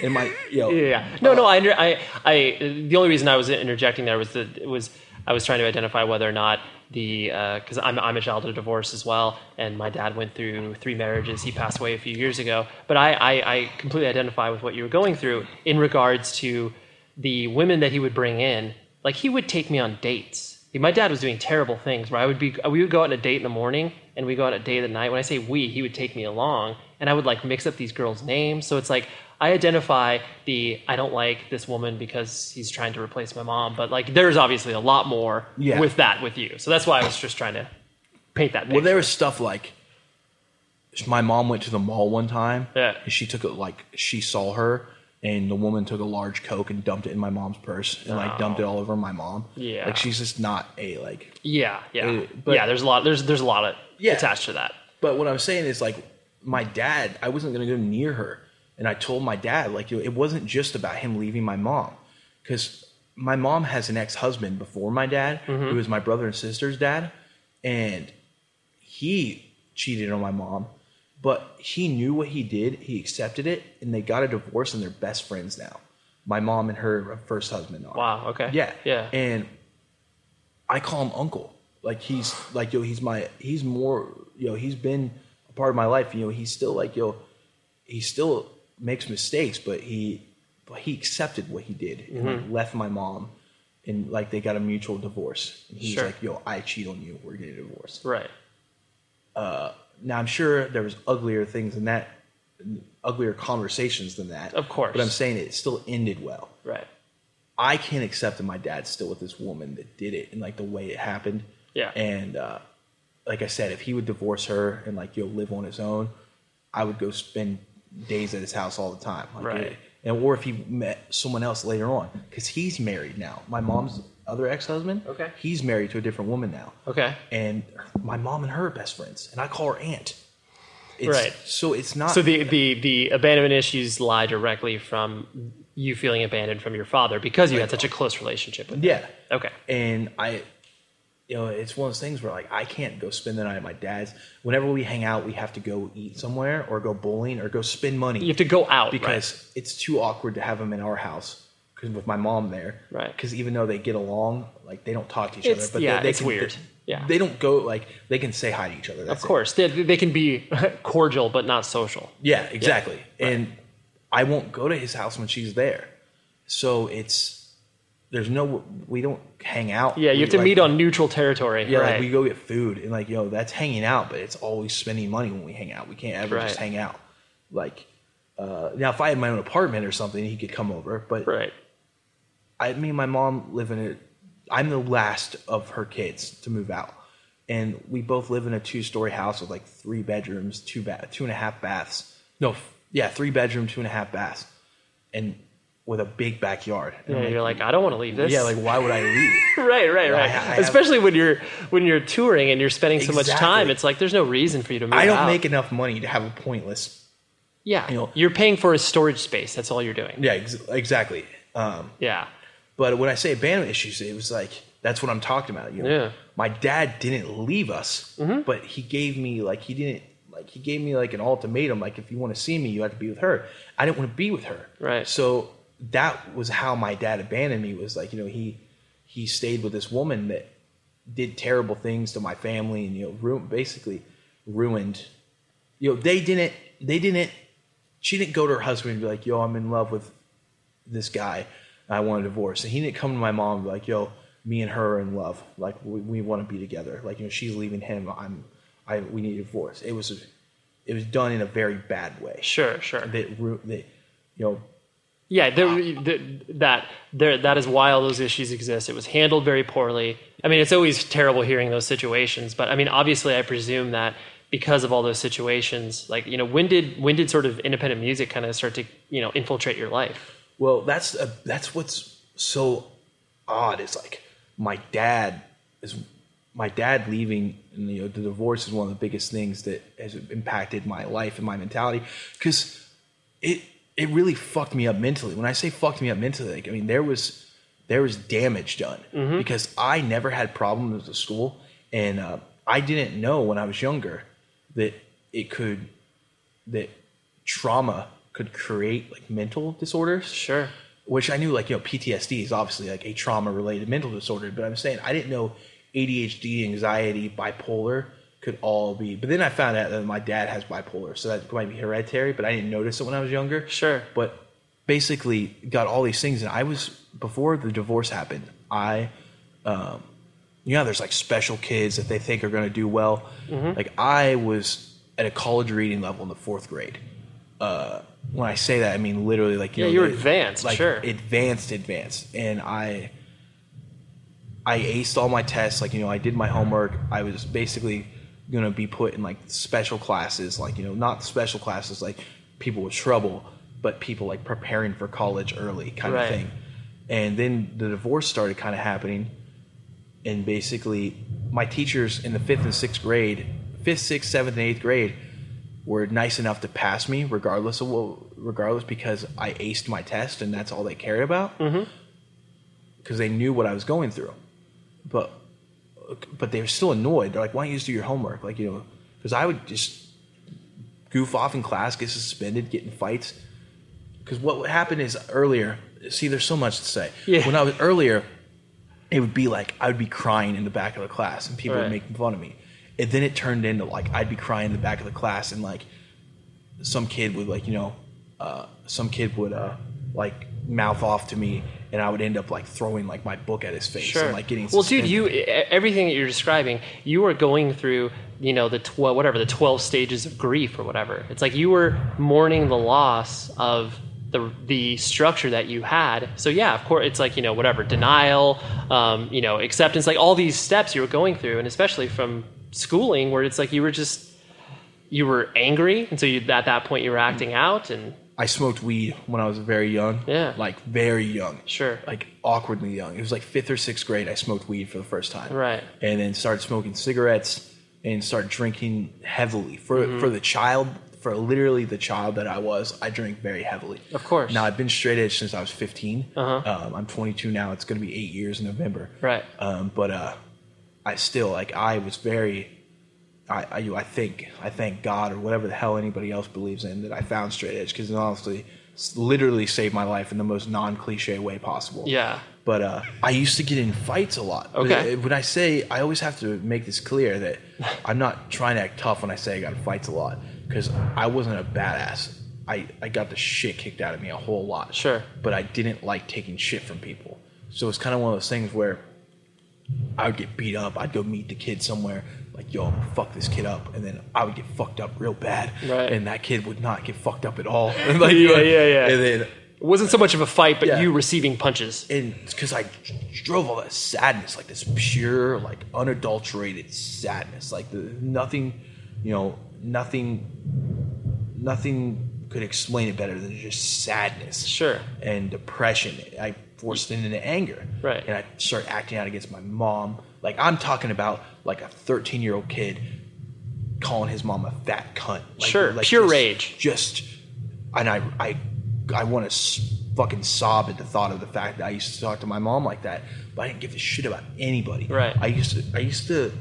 And my yo, Yeah. No, no. I, I, I. The only reason I was interjecting there was that it was I was trying to identify whether or not the uh, because I'm I'm a child of divorce as well, and my dad went through three marriages. He passed away a few years ago, but I, I, I completely identify with what you were going through in regards to the women that he would bring in. Like he would take me on dates. My dad was doing terrible things where I would be uh, we would go out on a date in the morning and we go out on a date at night. When I say we, he would take me along and I would like mix up these girls' names. So it's like I identify the I don't like this woman because he's trying to replace my mom, but like there's obviously a lot more Yeah. with that with you. So that's why I was just trying to paint that picture. Well, there was stuff like my mom went to the mall one time. Yeah. And she took it like she saw her, and the woman took a large coke and dumped it in my mom's purse and like dumped it all over my mom. Yeah. Like she's just not a like. Yeah, yeah, Uh, but- yeah. There's a lot. There's there's a lot of Yeah. attached to that. But what I'm saying is like my dad. I wasn't gonna go near her, and I told my dad like it wasn't just about him leaving my mom, because my mom has an ex-husband before my dad, mm-hmm. who was my brother and sister's dad, and he cheated on my mom. But he knew what he did. He accepted it, and they got a divorce, and they're best friends now. My mom and her first husband are. Wow. Okay. Yeah. Yeah. And I call him uncle. Like he's like yo, he's my he's more yo, he's been a part of my life. You know, he's still like yo, he's still makes mistakes, but he but he accepted what he did and like Mm-hmm. left my mom and like they got a mutual divorce. And he's Sure. like, yo, I cheat on you, we're getting divorced. Right. Now I'm sure there was uglier things than that uglier conversations than that. Of course. But I'm saying it still ended well. Right. I can't accept that my dad's still with this woman that did it and like the way it happened. Yeah. And uh, like I said, if he would divorce her and like know, live on his own, I would go spend days at his house all the time. Like, Right. And or if he met someone else later on, because he's married now. My mom's other ex-husband. Okay. He's married to a different woman now. Okay. And my mom and her are best friends, and I call her aunt. It's, Right. So it's not. So the, the the abandonment issues lie directly from you feeling abandoned from your father because you had such a close relationship with him. yeah. Okay. and I, you know, it's one of those things where like I can't go spend the night at my dad's. Whenever we hang out, we have to go eat somewhere or go bowling or go spend money. You have to go out because it's too awkward to have them in our house because with my mom there. Right. Because even though they get along, like they don't talk to each It's- other. But yeah, they, they it's can, weird. They, Yeah. They don't go like they can say hi to each other. Of That's it. course, they, they can be <laughs> cordial but not social. Yeah, exactly. And I won't go to his house when she's there. So it's there's no we don't hang out. Yeah, you We, have to like- meet on neutral territory. Yeah, right. like we go get food and like yo, that's hanging out, but it's always spending money when we hang out. We can't ever Right. just hang out. Like uh, now, if I had my own apartment or something, he could come over. But right. I mean, my mom live in I'm the last of her kids to move out, and we both live in a two story house with like three bedrooms, two bath, two and a half baths. No, f- yeah, three bedroom, two and a half baths, and with a big backyard. And Yeah, I'm you're like, I don't want to leave this. yeah, like why would I leave? <laughs> right, right, right. I- I have- Especially when you're when you're touring and you're spending so much time, it's like there's no reason for you to move I don't out. make enough money to have a pointless. Yeah, you know- you're paying for a storage space. That's all you're doing. Yeah, ex- exactly. Um, Yeah, But when I say abandonment issues, it was like that's what I'm talking about. You know, Yeah. my dad didn't leave us, but he gave me like he didn't like he gave me like an ultimatum. Like if you want to see me, you have to be with her. I didn't want to be with her. Right. So that was how my dad abandoned me. Was like you know he he stayed with this woman that did terrible things to my family and you know ru- basically ruined. You know they didn't they didn't. She didn't go to her husband and be like, "Yo, I'm in love with this guy. I want a divorce. And he didn't come to my mom and be like, yo, me and her are in love. Like we, we want to be together. Like, you know, she's leaving him. I'm, I, we need a divorce. It was, it was done in a very bad way. sure, sure. That, ru- that you know, Yeah, there, th- that there, that is why all those issues exist. It was handled very poorly. I mean, it's always terrible hearing those situations, but I mean, obviously, I presume that because of all those situations, like you know, when did when did sort of independent music kind of start to you know infiltrate your life? Well, that's a, that's what's so odd. Is like my dad is my dad leaving, and you know, the divorce is one of the biggest things that has impacted my life and my mentality because it it really fucked me up mentally. When I say fucked me up mentally, like I mean there was there was damage done because I never had problems at school, and uh, I didn't know when I was younger that it could that trauma could create like mental disorders. Sure. Which I knew, like you know, PTSD is obviously like a trauma-related mental disorder. But I'm saying I didn't know ADHD, anxiety, bipolar could all be. But then I found out that my dad has bipolar, so that might be hereditary. But I didn't notice it when I was younger. Sure. But basically, got all these things, and I was before the divorce happened. I, um, you know, there's like special kids that they think are going to do well. Mm-hmm. Like I was at a college reading level in the fourth grade. Uh, when I say that, I mean literally like you Yeah, know, you were the- advanced, like sure. advanced, advanced, and I, I aced all my tests. Like you know, I did my homework. I was basically gonna be put in like special classes, like you know, not special classes like people with trouble, but people like preparing for college early kind Right. of thing. And then the divorce started kind of happening, and basically my teachers in the fifth and sixth grade, fifth, sixth, seventh, and eighth grade, were nice enough to pass me regardless of what, regardless because I aced my test and that's all they cared about. Mm-hmm. Because they knew what I was going through, but but they were still annoyed. They're like, "Why don't you just do your homework?" Like you know, because I would just goof off in class, get suspended, get in fights. Because what would happen is earlier. See, there's so much to say. Yeah. When I was earlier, it would be like I would be crying in the back of the class, and people Right. would make fun of me. And then it turned into like I'd be crying in the back of the class, and like some kid would like you know, uh, some kid would uh, like mouth off to me, and I would end up like throwing like my book at his face Sure. and like getting. well, dude, you everything that you're describing, you were going through, you know, the twelve whatever the twelve stages of grief or whatever. It's like you were mourning the loss of the the structure that you had. So yeah, of course, it's like you know whatever denial, um, you know, acceptance, like all these steps you were going through, and especially from schooling, where it's like you were just you were angry, and so you, at that point you were acting out, and I smoked weed when I was very young. Yeah. Like very young. Sure. Like awkwardly young. It was like fifth or sixth grade I smoked weed for the first time. Right. And then started smoking cigarettes and started drinking heavily. For Mm-hmm. for the child for literally the child that I was, I drank very heavily. Of course. Now I've been straight edge since I was 15. Uh-huh. Um, I'm 22 now. It's going to be eight years in November. Right. Um, but uh, I still like I was very. I, I I think I thank God or whatever the hell anybody else believes in that I found straight edge because it honestly literally saved my life in the most non cliche way possible. yeah, But uh, I used to get in fights a lot. Okay. When I say, I always have to make this clear that I'm not trying to act tough when I say I got in fights a lot because I wasn't a badass. I, I got the shit kicked out of me a whole lot. Sure. But I didn't like taking shit from people. So it's kind of one of those things where I would get beat up. I'd go meet the kid somewhere, like, yo, I'm gonna fuck this kid up. And then I would get fucked up real bad. Right. And that kid would not get fucked up at all. And <laughs> <laughs> like, Yeah, yeah, yeah. And then it wasn't so much of a fight, but Yeah. you receiving punches. and because I drove all that sadness, like this pure, like unadulterated sadness, like the nothing, you know, nothing, nothing could explain it better than just sadness, Sure. and depression. I forced it into anger, Right. And I started acting out against my mom. Like I'm talking about like a 13 year old kid calling his mom a fat cunt. Like, Sure, like pure just- rage. Just, and I, I, I want to fucking sob at the thought of the fact that I used to talk to my mom like that, but I didn't give a shit about anybody. Right. I used to, I used to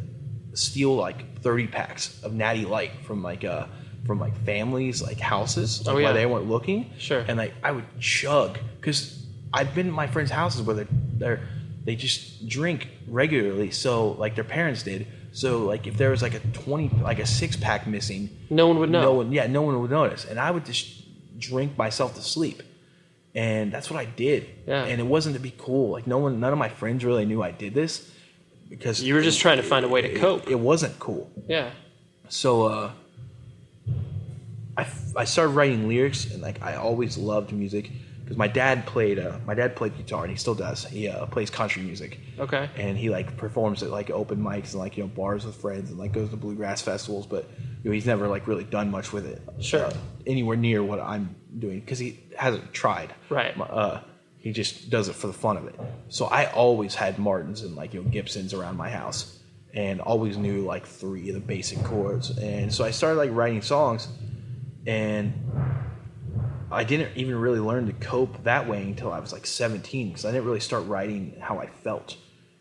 steal like 30 packs of Natty Light from like uh from like families like houses like Oh, while yeah. they weren't looking. Sure. And like I would chug because I've been in my friends' houses where they're, they're they just drink regularly. So like their parents did. So like if there was like a 20 like a six pack missing, No one would know. no one yeah no one would notice, and I would just drink myself to sleep. And that's what I did. Yeah. And it wasn't to be cool. Like no one, none of my friends really knew I did this because You were just trying to find a way to it- cope. It, wasn't cool. Yeah. So uh, I I started writing lyrics, and like I always loved music because my dad played uh, my dad played guitar, and he still does. He uh, plays country music. Okay. And he like performs at like open mics and like you know bars with friends, and like goes to bluegrass festivals. But you know he's never like really done much with it. Sure. uh, anywhere near what I'm doing because he hasn't tried. Right. Uh, he just does it for the fun of it. So I always had Martins and like you know Gibsons around my house, and always knew like three of the basic chords. And so I started like writing songs, and I didn't even really learn to cope that way until I was like 17 because I didn't really start writing how I felt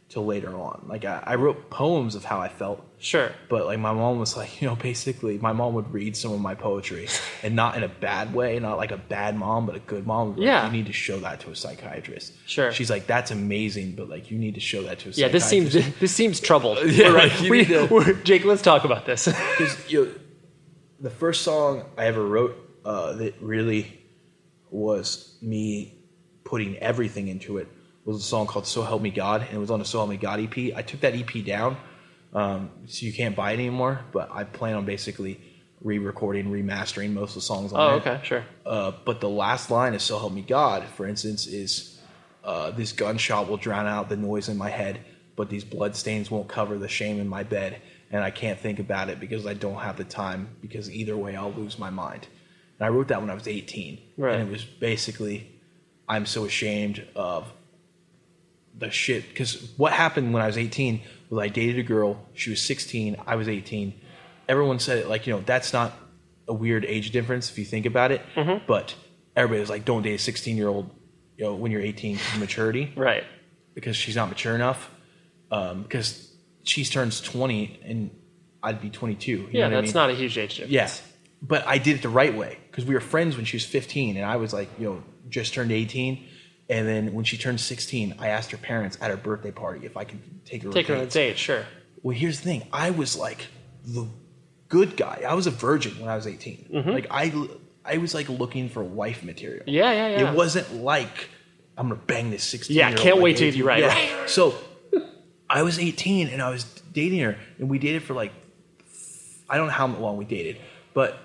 till later on. Like I, I wrote poems of how I felt, Sure. but like my mom was like, <laughs> you know, basically my mom would read some of my poetry and not in a bad way, not like a bad mom, but a good mom. Like, Yeah. you need to show that to a psychiatrist. Sure. She's like, that's amazing, but like you need to show that to a Yeah, this seems <laughs> this seems troubled. <laughs> Yeah, We're like, we, to- Jake, let's talk about this. because you know, the first song I ever wrote uh, that really was me putting everything into it was a song called "So Help Me God," and it was on the "So Help Me God" EP. I took that EP down, um, so you can't buy it anymore. But I plan on basically re-recording, remastering most of the songs on oh, there. okay, sure. Uh, but the last line of "So Help Me God," for instance, is uh, "This gunshot will drown out the noise in my head, but these bloodstains won't cover the shame in my bed. and I can't think about it because I don't have the time because either way I'll lose my mind. And I wrote that when I was 18. Right. And it was basically, I'm so ashamed of the shit. Because what happened when I was 18 was I dated a girl. She was 16. I was 18. Everyone said it like, you know, that's not a weird age difference if you think about it. Mm-hmm. But everybody was like, don't date a 16 year old, you know, when you're 18 because maturity Right. because she's not mature enough. Um, because she turns 20 and I'd be 22. You Yeah, what I that's mean? not a huge age difference. Yeah, but I did it the right way because we were friends when she was 15, and I was like, you know, just turned 18. And then when she turned 16, I asked her parents at her birthday party if I could take her. Take her on a date, sure. Well, here's the thing: I was like the good guy. I was a virgin when I was 18. Like I, I was like looking for wife material. Mm-hmm. Yeah, yeah, yeah. It wasn't like I'm gonna bang this 16. Yeah, can't wait till 18. you- right, Yeah. right. <laughs> So I was 18 and I was dating her, and we dated for like I don't know how long we dated, but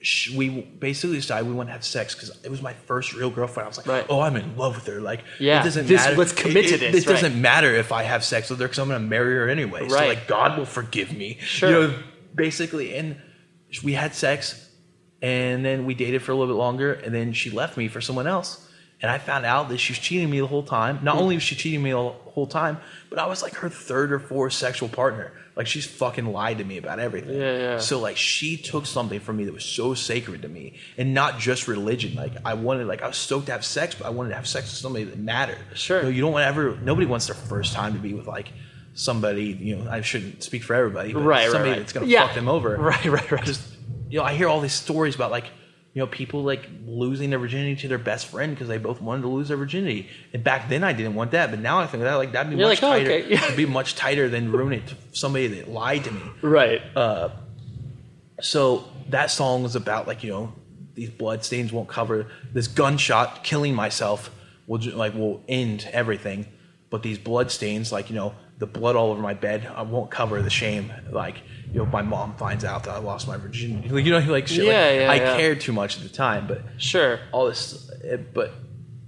sh- we basically decided we want to have sex because it was my first real girlfriend. I was like, Right. oh, I'm in love with her. Like, Yeah, it doesn't this- matter. let's commit to it, it- this, It right. doesn't matter if I have sex with her because I'm going to marry her anyway. So Right. like, God will forgive me. Sure. You know, basically, and we had sex, and then we dated for a little bit longer, and then she left me for someone else. And I found out that she was cheating me the whole time. Not Hmm. only was she cheating me the whole time, but I was like her third or fourth sexual partner. Like she's fucking lied to me about everything. Yeah, yeah. So like she took something from me that was so sacred to me, and not just religion. Like I wanted, like I was stoked to have sex, but I wanted to have sex with somebody that mattered. Sure. You, don't want ever. Nobody wants their first time to be with like somebody. You know, I shouldn't speak for everybody, but Right, right, somebody right. that's gonna Yeah. fuck them over. <laughs> Right, right, right. Just you know, I hear all these stories about like you know people like losing their virginity to their best friend because they both wanted to lose their virginity. And back then I didn't want that, but now I think that like that'd be You're much like, oh, tighter. okay. It'd be much tighter than ruining it to somebody that lied to me. Right. Uh, so that song was about like you know these blood stains won't cover this gunshot killing myself will like will end everything, but these blood stains like you know the blood all over my bed I won't cover the shame like you know my mom finds out that I lost my virginity like, you know like shit Yeah, like, yeah, I yeah. cared too much at the time but Sure. all this eh, but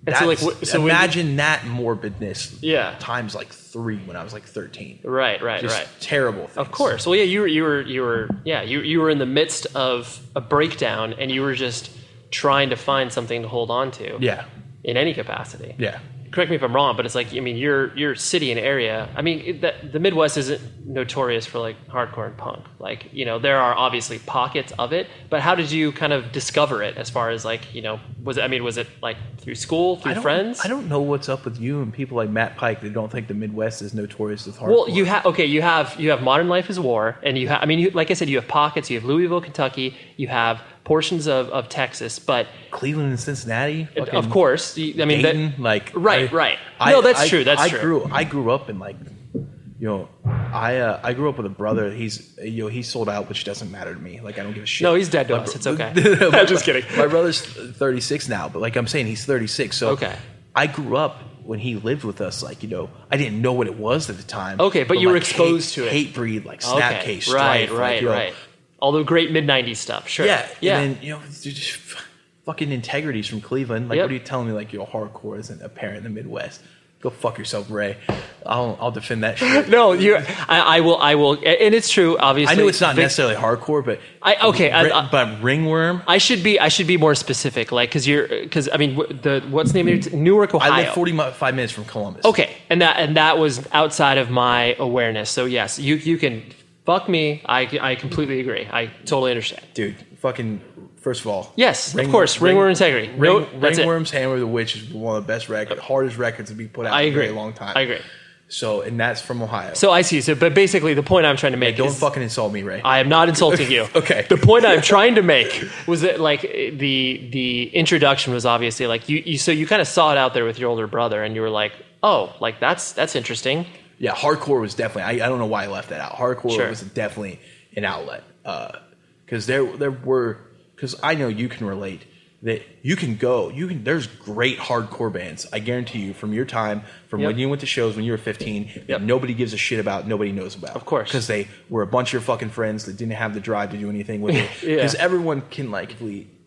And so, like, wh- so imagine that morbidness Yeah. times like three when I was like 13 Right, right, Just right. terrible things. Of course. Well, yeah, you were, you were, you were, yeah, you, you were in the midst of a breakdown, and you were just trying to find something to hold on to. yeah In any capacity. yeah Correct me if I'm wrong, but it's like I mean, your your city and area. I mean, it, the, the Midwest isn't notorious for like hardcore and punk. Like you know, there are obviously pockets of it, but how did you kind of discover it? As far as like you know, was it? I mean, was it like through school, through I friends? I don't know what's up with you and people like Matt Pike that don't think the Midwest is notorious with hardcore. Well, you have okay. You have you have Modern Life is War, and you have. I mean, you, like I said, you have pockets. You have Louisville, Kentucky. You have portions of, of Texas, but Cleveland and Cincinnati. of course, I mean, that- like right, I- right. I- no, that's I- true. That's I true. grew I grew up in like, you know, I uh, I grew up with a brother. He's you know he sold out, which doesn't matter to me. Like I don't give a shit. No, he's dead to My us. bro- It's okay. <laughs> I'm just <laughs> kidding. My brother's 36 now, but like I'm saying, he's 36. So Okay. I grew up when he lived with us. Like you know, I didn't know what it was at the time. Okay, but you were exposed hate, to it. Hatebreed like Snapcase, okay, strife, right, like, right, you know, right. All the great mid '90s stuff. Sure. yeah, yeah. And then you know, fucking Integrity's from Cleveland. Like, Yep. what are you telling me? Like, your hardcore isn't apparent in the Midwest. Go fuck yourself, Ray. I'll I'll defend that <laughs> shit. no, you. I, I will. I will. And it's true. Obviously, I know it's not Vic- necessarily hardcore, but I- okay, I- ri- I- but ringworm. I should be. I should be more specific, like because you're because I mean the what's the name of? Newark, Ohio. I live forty five minutes from Columbus. Okay, and that and that was outside of my awareness. So yes, you you can fuck me. I I completely agree. I totally understand. dude. Fucking first of all, Yes, of course, Ringworm Integrity. No, Ring, it. Ringworm's Hammer of the Witch is one of the best records, hardest records to be put out I in agree. a very long time. I agree. So, and that's from Ohio. So I see. So, but basically, the point I'm trying to make don't is fucking insult me, Ray. I am not insulting you. <laughs> Okay. The point I'm <laughs> trying to make was that like the the introduction was obviously like you, you so you kind of saw it out there with your older brother and you were like, "Oh, like that's that's interesting." Yeah, hardcore was definitely. I, I don't know why I left that out. Hardcore Sure. was definitely an outlet uh, because there there were because I know you can relate that you can go you can there's great hardcore bands I guarantee you from your time from Yep. when you went to shows when you were 15 that Yep. nobody gives a shit about nobody knows about Of course. because they were a bunch of your fucking friends that didn't have the drive to do anything with it <laughs> Yeah. because everyone can like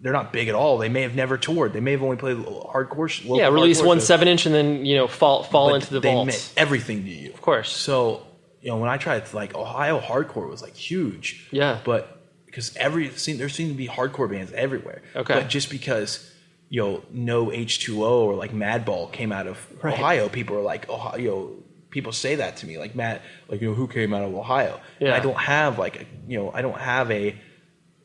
they're not big at all they may have never toured they may have only played hardcore Yeah, release hardcore one shows seven inch and then you know fall fall but into the they vault. meant everything to you. Of course. So, you know when I tried to, like Ohio hardcore was like huge. Yeah. But because every there seem to be hardcore bands everywhere. Okay. But just because you know no H two O or like Madball came out of Right. Ohio, people are like Ohio. You know, people say that to me like Matt, like you know who came out of Ohio. And Yeah. I don't have like a, you know I don't have a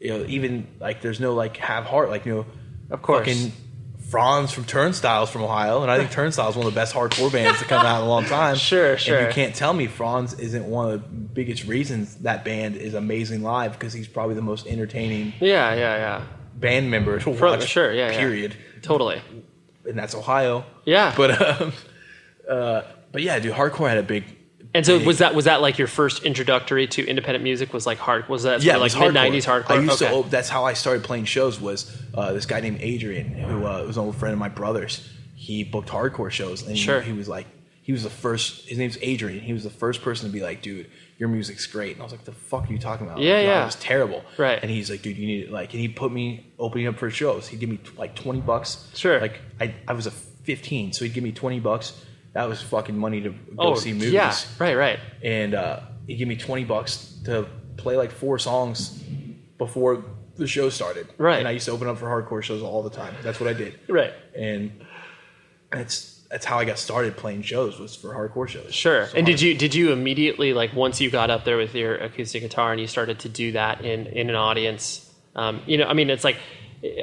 you know even like there's no like have heart like you know Of course. fucking Franz from Turnstiles from Ohio, and I think <laughs> Turnstiles is one of the best hardcore bands to come out in a long time. Sure, <laughs> sure. And you can't tell me Franz isn't one of the biggest reasons that band is amazing live because he's probably the most entertaining Yeah, yeah, yeah. band member to Fro- watch. sure, yeah, yeah. Period. Totally. And that's Ohio. Yeah. <laughs> But um, uh, but yeah, dude, hardcore had a big. And so was that was that like your first introductory to independent music? Was like hard? Was that yeah, sort of it was like mid nineties hardcore? I used okay. to. op- That's how I started playing shows. Was uh, this guy named Adrian, who uh, was an old friend of my brother's. He booked hardcore shows, and he- Sure. he, was like, he was the first. His name's Adrian. He was the first person to be like, dude, your music's great. And I was like, the fuck are you talking about? Yeah, Like, yeah. It was terrible. Right. And he's like, dude, you need it. Like, and he put me opening up for shows. He'd give me like twenty bucks. Sure. Like I, I was a fifteen, so he'd give me twenty bucks. That was fucking money to go oh, see movies yeah, right, right. and uh, he gave me 20 bucks to play like four songs before the show started. Right. And I used to open up for hardcore shows all the time. That's what I did. Right. And that's that's how I got started playing shows was for hardcore shows. Sure. So and did you did you immediately like once you got up there with your acoustic guitar and you started to do that in in an audience? Um, you know, I mean, it's like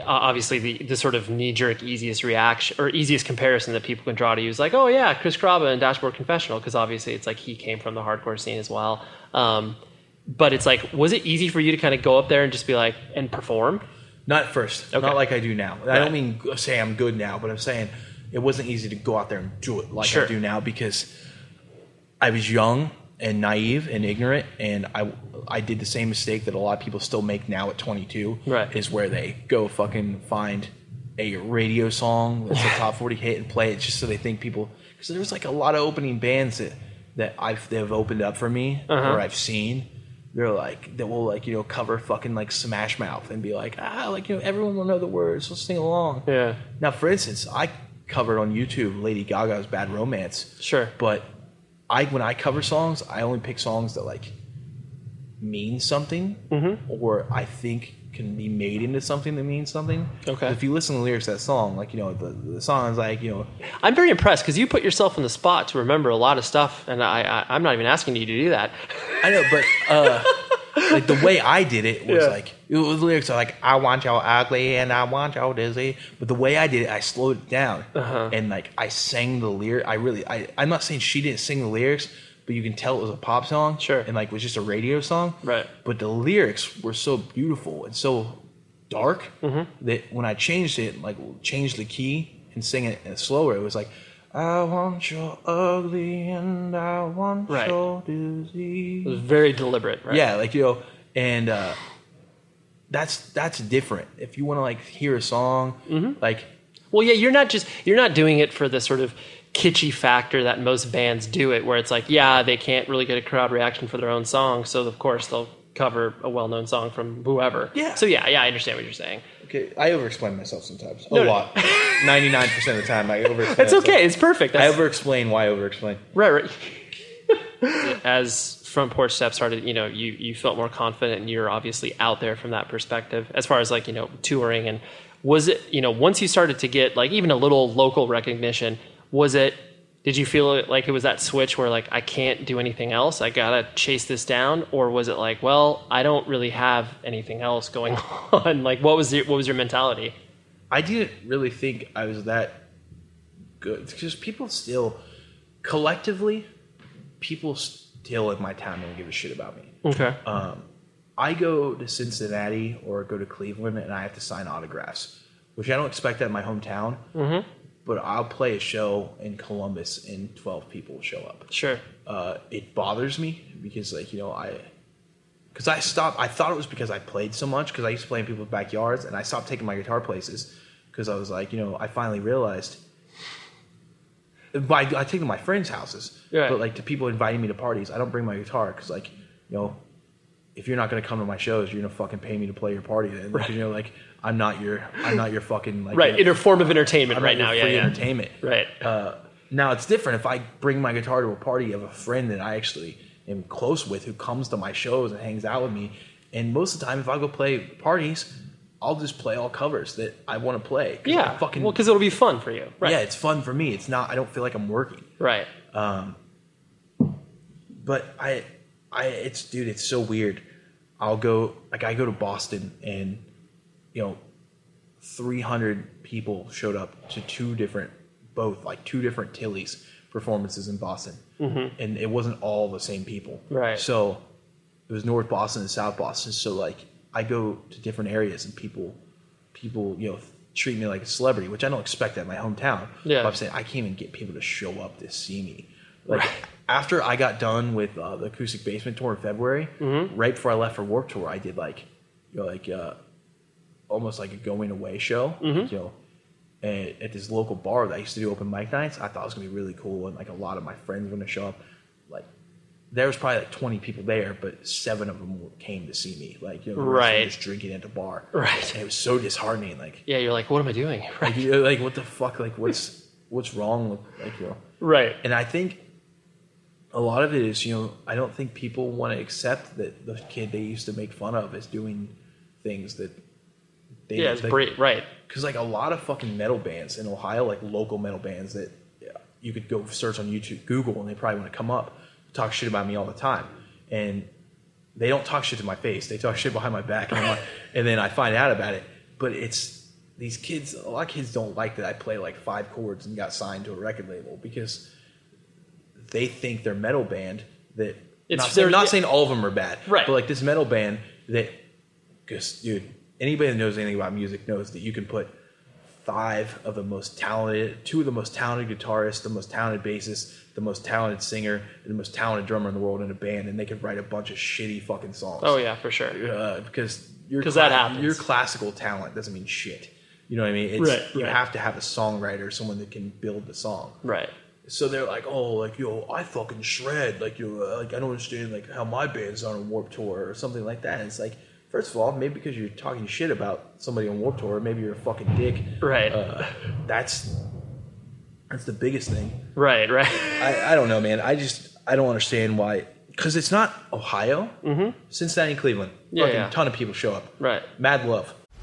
obviously the the sort of knee jerk easiest reaction or easiest comparison that people can draw to you is like, oh yeah, Chris Carrabba and Dashboard Confessional because obviously it's like he came from the hardcore scene as well. Um, but it's like, was it easy for you to kind of go up there and just be like and perform? Not at first. Okay. Not like I do now. I don't mean say I'm good now, but I'm saying it wasn't easy to go out there and do it like Sure. I do now because I was young and naive and ignorant, and I I did the same mistake that a lot of people still make now at 22. Right. Is where they go fucking find a radio song that's a <laughs> top 40 hit and play it just so they think people because there's like a lot of opening bands that that I've they've opened up for me Uh-huh. or I've seen. They're like that will like you know cover fucking like Smash Mouth and be like ah like you know everyone will know the words, let's sing along. Yeah. Now, for instance, I covered on YouTube Lady Gaga's "Bad Romance." Sure. But I, when I cover songs, I only pick songs that like mean something, Mm-hmm. or I think can be made into something that means something. Okay. If you listen to the lyrics of that song, like you know, the the song is like you know, I'm very impressed because you put yourself in the spot to remember a lot of stuff, and I, I I'm not even asking you to do that. I know, but uh, <laughs> like the way I did it was Yeah. like it was, the lyrics are like I want y'all ugly and I want y'all dizzy, but the way I did it, I slowed it down Uh-huh. and like I sang the lyric. I really, I I'm not saying she didn't sing the lyrics, but you can tell it was a pop song, Sure. and like it was just a radio song, Right. But the lyrics were so beautiful and so dark Mm-hmm. that when I changed it, like changed the key and sing it slower, it was like. I want your ugly and I want Right. you dizzy. It was very deliberate, right? Yeah, like you know, and uh, that's that's different. If you want to like hear a song, Mm-hmm. like Well, yeah, you're not just you're not doing it for the sort of kitschy factor that most bands do it, where it's like, yeah, they can't really get a crowd reaction for their own song, so of course they'll cover a well-known song from whoever. Yeah. So yeah, yeah, I understand what you're saying. okay, I overexplain myself sometimes a No, no. lot. Ninety nine percent of the time, I overexplain. It's okay. It's perfect. I That's, overexplain why I overexplain. right, right. <laughs> As front porch step started, you know, you you felt more confident, and you're obviously out there from that perspective. As far as like you know, touring and was it you know once you started to get like even a little local recognition, was it? Did you feel it like it was that switch where like I can't do anything else, I gotta chase this down, or was it like, well, I don't really have anything else going <laughs> on? like, what was your what was your mentality? I didn't really think I was that good because people still, collectively, people still in my town don't give a shit about me. Okay. um, I go to Cincinnati or go to Cleveland and I have to sign autographs, which I don't expect that in my hometown. Mm-hmm. But I'll play a show in Columbus and 12 people will show up. Sure. Uh, it bothers me because, like, you know, I. Because I stopped, I thought it was because I played so much because I used to play in people's backyards and I stopped taking my guitar places because I was like, you know, I finally realized. By, I take them to my friends' houses, Right. but like to people inviting me to parties, I don't bring my guitar because, like, you know, if you're not going to come to my shows, you're going to fucking pay me to play your party. Then, like, you know, like I'm not your, I'm not your fucking like Right. In a form of entertainment I'm right now. Yeah. free Yeah. entertainment. Right. Uh, now it's different if I bring my guitar to a party of a friend that I actually am close with who comes to my shows and hangs out with me. And most of the time, if I go play parties, I'll just play all covers that I want to play. Yeah. I fucking well, because it'll be fun for you. Right. yeah, it's fun for me. It's not. I don't feel like I'm working. Right. Um, but I, I, it's dude, it's so weird. I'll go like I go to Boston and you know, 300 people showed up to two different, both like two different Tilly's performances in Boston, Mm-hmm. and it wasn't all the same people. Right. So it was North Boston and South Boston. So like I go to different areas and people, people you know treat me like a celebrity, which I don't expect at my hometown. Yeah. But I'm saying I can't even get people to show up to see me. Like after I got done with uh, the Acoustic Basement tour in February, Mm-hmm. right before I left for Warped Tour, I did like, you know, like uh, almost like a going away show. Mm-hmm. You know, at, at this local bar that I used to do open mic nights. I thought it was gonna be really cool, and like a lot of my friends were gonna show up. Like there was probably like 20 people there, but seven of them came to see me. Like you know, the rest of them Right. just drinking at the bar. Right. And it was so disheartening. Like, Yeah, you're like, what am I doing? like, Right. know, like what the fuck? Like what's what's wrong with like you know? Right. And I think a lot of it is, you know, I don't think people want to accept that the kid they used to make fun of is doing things that they Yeah, it's great. Right. Because like a lot of fucking metal bands in Ohio, like local metal bands that you could go search on YouTube, Google, and they probably want to come up, talk shit about me all the time, and they don't talk shit to my face. They talk shit behind my back, and, like, <laughs> and then I find out about it. But it's these kids. A lot of kids don't like that I play like five chords and got signed to a record label because they think they're metal band that. It's not, saying, their- not saying all of them are bad, Right. But like this metal band that, because dude, anybody that knows anything about music knows that you can put five of the most talented, two of the most talented guitarists, the most talented bassist, the most talented singer, and the most talented drummer in the world in a band, and they could write a bunch of shitty fucking songs. Oh yeah, for sure. Uh, because your 'Cause that happens. Your classical talent doesn't mean shit. You know what I mean? It's, Right, You right. have to have a songwriter, someone that can build the song. Right. So they're like, oh, like yo, I fucking shred. Like you, uh, like I don't understand like how my band's on a Warped Tour or something like that. And it's like, first of all, maybe because you're talking shit about somebody on Warped Tour, maybe you're a fucking dick. Right. Uh, that's that's the biggest thing. Right. Right. I, I don't know, man. I just I don't understand why. Because it's not Ohio, mm-hmm. Cincinnati, Cleveland. Yeah, fucking yeah. ton of people show up. Right. Mad love.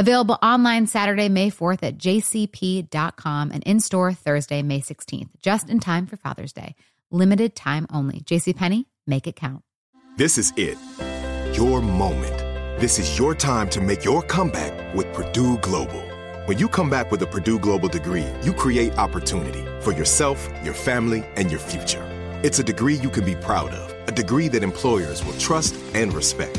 Available online Saturday, May 4th at jcp.com and in store Thursday, May 16th, just in time for Father's Day. Limited time only. JCPenney, make it count. This is it. Your moment. This is your time to make your comeback with Purdue Global. When you come back with a Purdue Global degree, you create opportunity for yourself, your family, and your future. It's a degree you can be proud of, a degree that employers will trust and respect.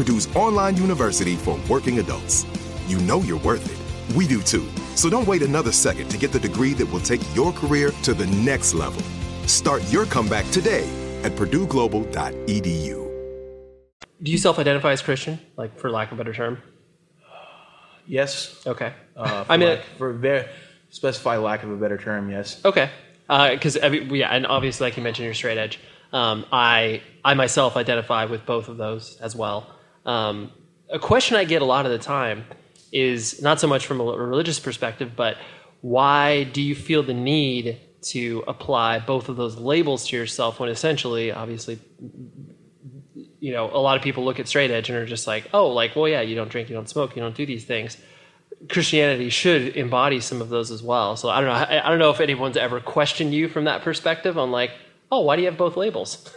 Purdue's online university for working adults. You know you're worth it. We do too. So don't wait another second to get the degree that will take your career to the next level. Start your comeback today at purdueglobal.edu. Do you self-identify as Christian, like for lack of a better term? Yes. Okay. Uh, <laughs> I mean, lack, for very specify lack of a better term, yes. Okay. Because yeah, and obviously, like you mentioned, you're straight edge. Um, I I myself identify with both of those as well. Um, a question I get a lot of the time is not so much from a religious perspective, but why do you feel the need to apply both of those labels to yourself when essentially, obviously, you know, a lot of people look at straight edge and are just like, oh, like, well, yeah, you don't drink, you don't smoke, you don't do these things. Christianity should embody some of those as well. So I don't know. I, I don't know if anyone's ever questioned you from that perspective on like, oh, why do you have both labels?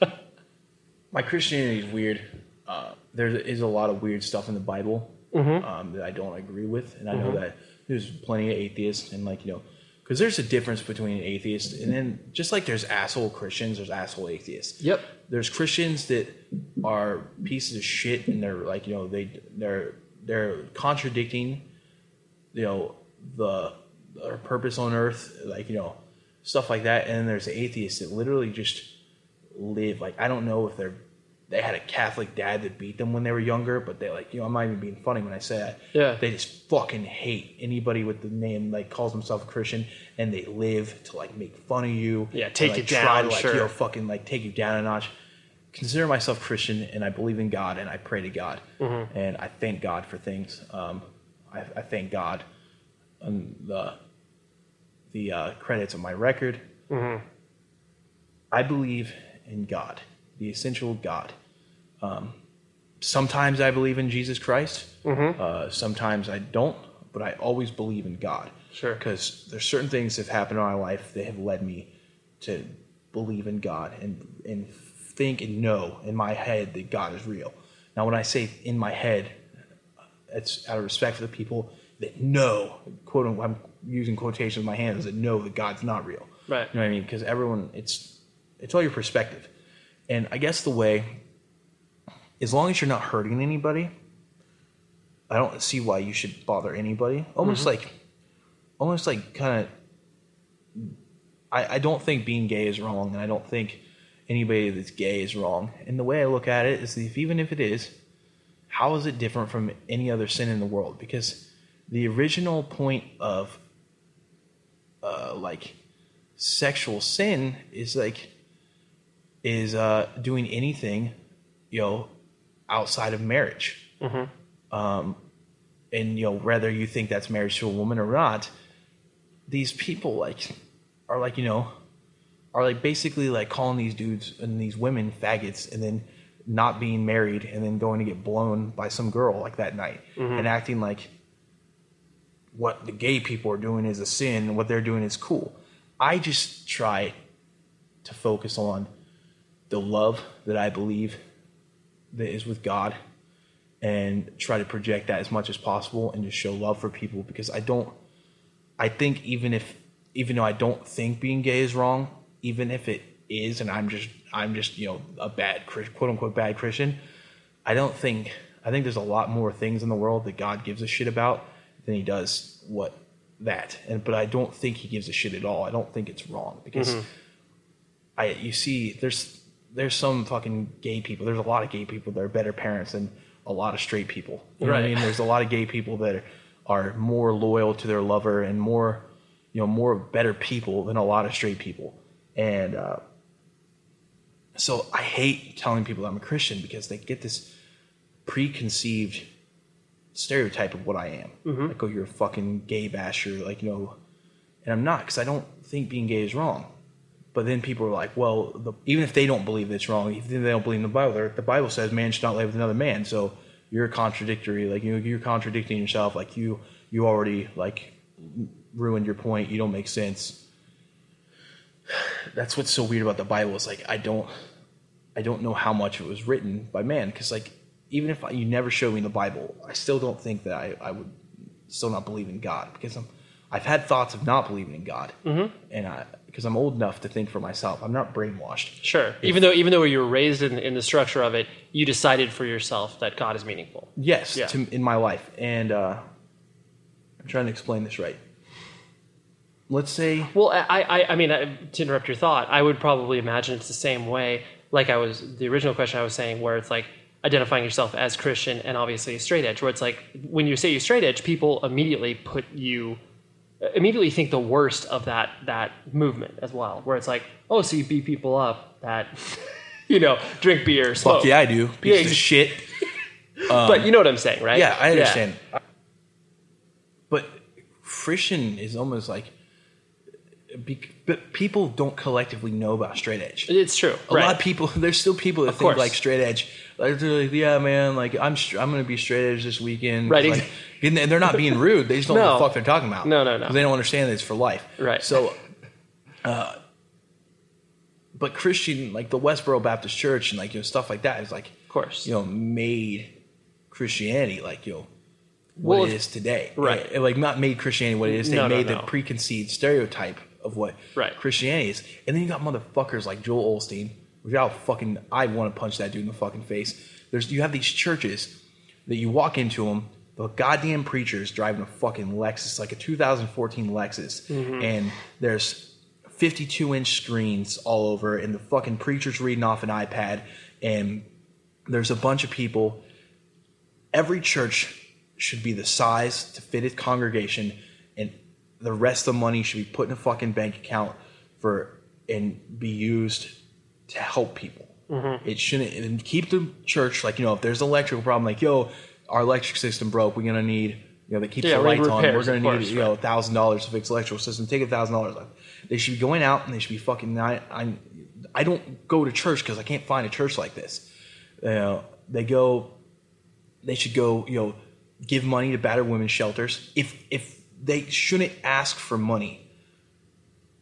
<laughs> My Christianity is weird. Uh, there is a lot of weird stuff in the Bible Mhm. um, that I don't agree with, and I know that there's plenty of atheists, and like you know, because there's a difference between an atheist and then just like there's asshole Christians, there's asshole atheists. Yep. There's Christians that are pieces of shit, and they're like you know they they're they're contradicting, you know the their purpose on earth, like you know stuff like that, and then there's atheists that literally just live like I don't know if they're they had a Catholic dad that beat them when they were younger, but they like you know I'm not even being funny when I say that. Yeah. They just fucking hate anybody with the name like calls themselves Christian, and they live to like make fun of you. Yeah, take like, you try down, to like sure. you know fucking like take you down a notch. Consider myself Christian, and I believe in God, and I pray to God, Mhm. and I thank God for things. Um, I, I thank God on the the uh, credits of my record. Mhm. I believe in God, the essential God. Um, sometimes I believe in Jesus Christ. Mhm. Uh, sometimes I don't, but I always believe in God. Sure. Because there's certain things that have happened in my life that have led me to believe in God and and think and know in my head that God is real. Now, when I say in my head, it's out of respect for the people that know, quote unquote, I'm using quotations with my hands, that know that God's not real. Right. You know what I mean? Because everyone, it's it's all your perspective. And I guess the way, as long as you're not hurting anybody, I don't see why you should bother anybody. Almost Mhm. like, almost like kind of. I, I don't think being gay is wrong, and I don't think anybody that's gay is wrong. And the way I look at it is, if even if it is, how is it different from any other sin in the world? Because the original point of uh, like sexual sin is like is uh, doing anything, you know, outside of marriage. Mhm. Um, and you know, whether you think that's marriage to a woman or not, these people like are like you know are like basically like calling these dudes and these women faggots and then not being married and then going to get blown by some girl like that night Mhm. and acting like what the gay people are doing is a sin and what they're doing is cool. I just try to focus on the love that I believe that is with God and try to project that as much as possible and just show love for people because I don't I think even if even though I don't think being gay is wrong, even if it is and I'm just I'm just, you know, a bad quote unquote bad Christian, I don't think I think there's a lot more things in the world that God gives a shit about than he does what that. And but I don't think he gives a shit at all. I don't think it's wrong because Mhm. I you see there's there's some fucking gay people. There's a lot of gay people that are better parents than a lot of straight people. You know what I Right. mean? There's a lot of gay people that are, are more loyal to their lover and more you know more better people than a lot of straight people. And uh, so I hate telling people I'm a Christian because they get this preconceived stereotype of what I am. Mhm. Like, oh, you're a fucking gay basher, like you know, and I'm not because I don't think being gay is wrong. But then people are like, well, the, even if they don't believe it's wrong, even if they don't believe in the Bible, the Bible says man should not live with another man. So you're contradictory, like you you're contradicting yourself. Like you you already like ruined your point. You don't make sense. <sighs> That's what's so weird about the Bible. Is like I don't I don't know how much it was written by man because like even if I, you never show me the Bible, I still don't think that I, I would still not believe in God because I'm I've had thoughts of not believing in God, mm-hmm. and I because I'm old enough to think for myself. I'm not brainwashed. Sure. even though even though you were raised in, in the structure of it, you decided for yourself that God is meaningful. Yes, Yeah. to, in my life, and uh, I'm trying to explain this right. Let's say Well, I, I, I mean, I, to interrupt your thought, I would probably imagine it's the same way. Like I was, the original question I was saying, where it's like identifying yourself as Christian and obviously straight edge, where it's like when you say you straight edge, people immediately put you, immediately think the worst of that that movement as well. Where it's like, oh, so you beat people up that, <laughs> you know, drink beer, smoke. fuck yeah, I do. Piece Yeah, of shit. <laughs> but you know what I'm saying, right? Yeah, I understand. But Christian is almost like, be, but people don't collectively know about straight edge. It's true. A right. lot of people, <laughs> there's still people that Of think course. like straight edge. Like they're like, yeah, man, like I'm, str- I'm gonna be straight edge this weekend. Right, Like, and they're not being rude. They just don't know what the fuck they're talking about. No, no, no. 'Cause They don't understand that it's for life. Right. So, uh, but Christian, like the Westboro Baptist Church and like you know stuff like that is like, of course. you know, made Christianity like you know what Well, it is today. right. And, like not made Christianity what it is. They No, no, made no. the preconceived stereotype of what Right. Christianity is. And then you got motherfuckers like Joel Osteen, which I'll fucking I want to punch that dude in the fucking face. There's you have these churches that you walk into them. The goddamn preachers driving a fucking Lexus, like a 2014 Lexus, Mm-hmm. and there's 52 inch screens all over, and the fucking preacher's reading off an iPad, and there's a bunch of people. Every church should be the size to fit its congregation, and the rest of the money should be put in a fucking bank account for and be used to help people. Mm-hmm. It shouldn't and keep the church like you know if there's an electrical problem like yo our electric system broke we're gonna need you know that keeps Yeah, the lights on we're gonna of need course, you know thousand dollars to fix the electrical system take a thousand dollars off. They should be going out and they should be fucking. I I, I don't go to church because I can't find a church like this. You know, they go. They should go. You know, give money to battered women's shelters. If if they shouldn't ask for money.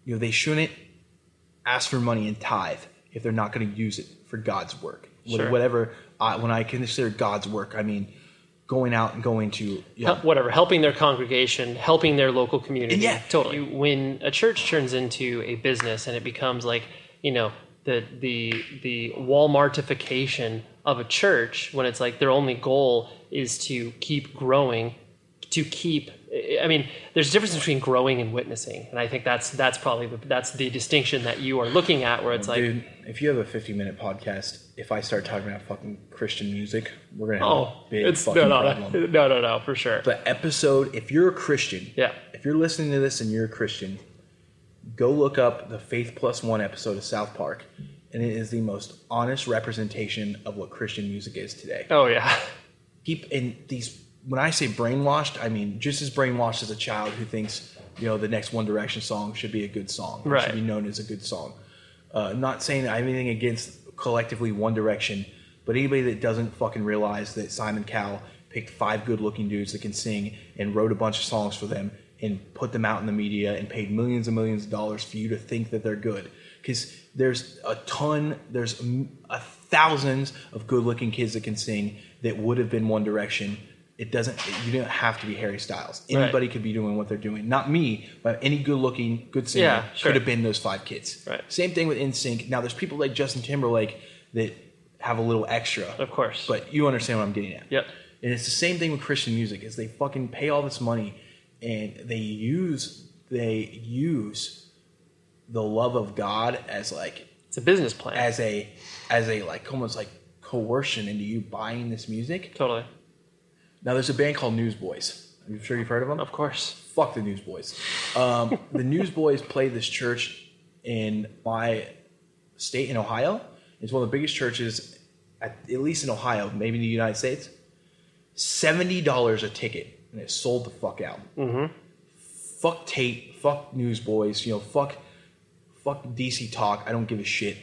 You know, they shouldn't ask for money and tithe if they're not going to use it for God's work. Sure. Whatever. I, when I consider God's work, I mean going out and going to. Know, Hel- whatever, helping their congregation, helping their local community. Yeah, totally. You- when a church turns into a business and it becomes like, you know, the the the Walmartification of a church, when it's like their only goal is to keep growing, to keep. I mean, there's a difference between growing and witnessing, and I think that's that's probably the, that's the distinction that you are looking at, where it's like, Dude, if you have a 50 minute podcast, if I start talking about fucking Christian music, we're gonna have oh, a big it's fucking no, no, problem. no, <laughs> no, no, no, for sure. The episode, if you're a Christian, Yeah. if you're listening to this and you're a Christian, go look up the Faith Plus One episode of South Park, and it is the most honest representation of what Christian music is today. Oh yeah, keep in these when I say brainwashed, I mean just as brainwashed as a child who thinks you know the next One Direction song should be a good song, Right. should be known as a good song. Uh, not saying I have anything against collectively One Direction, but anybody that doesn't fucking realize that Simon Cowell picked five good-looking dudes that can sing and wrote a bunch of songs for them and put them out in the media and paid millions and millions of dollars for you to think that they're good because there's a ton there's m- a thousands of good-looking kids that can sing that would have been one direction it doesn't you don't have to be harry styles Right. anybody could be doing what they're doing not me but any good-looking good singer Yeah, sure. could have been those five kids Right. same thing with NSYNC now there's people like justin timberlake that have a little extra of course. but you understand what i'm getting at Yep. and it's the same thing with Christian music is they fucking pay all this money and they use they use the love of God as like it's a business plan. as a as a like almost like coercion into you buying this music. totally. Now there's a band called Newsboys. I'm sure you've heard of them. Of course. Fuck the Newsboys. Um, the Newsboys played this church in my state in Ohio. It's one of the biggest churches, at, at least in Ohio, maybe in the United States. Seventy dollars a ticket, and it sold the fuck out. Mm-hmm. Fuck Tait. Fuck Newsboys. You know, fuck, fuck DC Talk. I don't give a shit.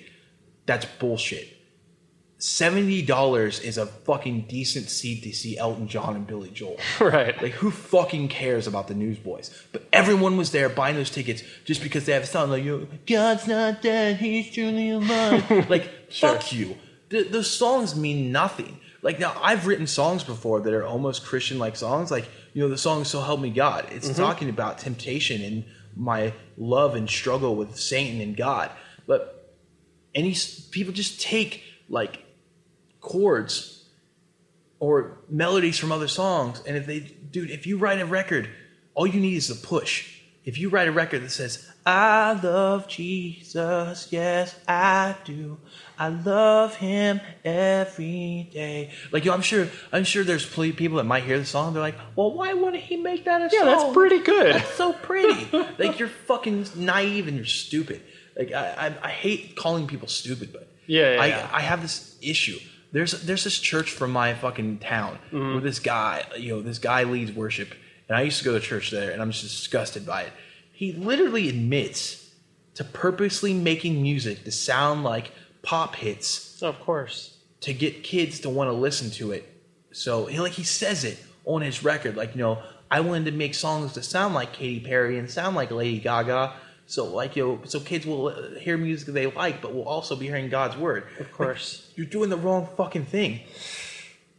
That's bullshit. Seventy dollars is a fucking decent seat to see Elton John and Billy Joel. <laughs> Right. Like who fucking cares about the Newsboys? But everyone was there buying those tickets just because they have a song like "Yo, God's not dead, He's truly alive." <laughs> like fuck you. The, those songs mean nothing. Like now, I've written songs before that are almost Christian-like songs. Like you know, the song "So Help Me God." It's mm-hmm. talking about temptation and my love and struggle with Satan and God. But any people just take like chords or melodies from other songs. And if they, dude, if you write a record, all you need is a push. If you write a record that says, I love Jesus, yes, I do. I love him every day. Like, yo, I'm sure, I'm sure there's pl- people that might hear the song. They're like, well, why wouldn't he make that a Yeah, song? Yeah, that's pretty good. That's so pretty. <laughs> like, you're fucking naive and you're stupid. Like, I, I, I hate calling people stupid, but Yeah, yeah, I, yeah. I have this issue. There's there's this church from my fucking town Mm-hmm. where this guy, you know, this guy leads worship, and I used to go to church there, and I'm just disgusted by it. He literally admits to purposely making music to sound like pop hits Of course. to get kids to want to listen to it. So he like he says it on his record, like you know, I wanted to make songs that sound like Katy Perry and sound like Lady Gaga. So like you so kids will uh, hear music they like, but will also be hearing God's word. Of course. You're doing the wrong fucking thing.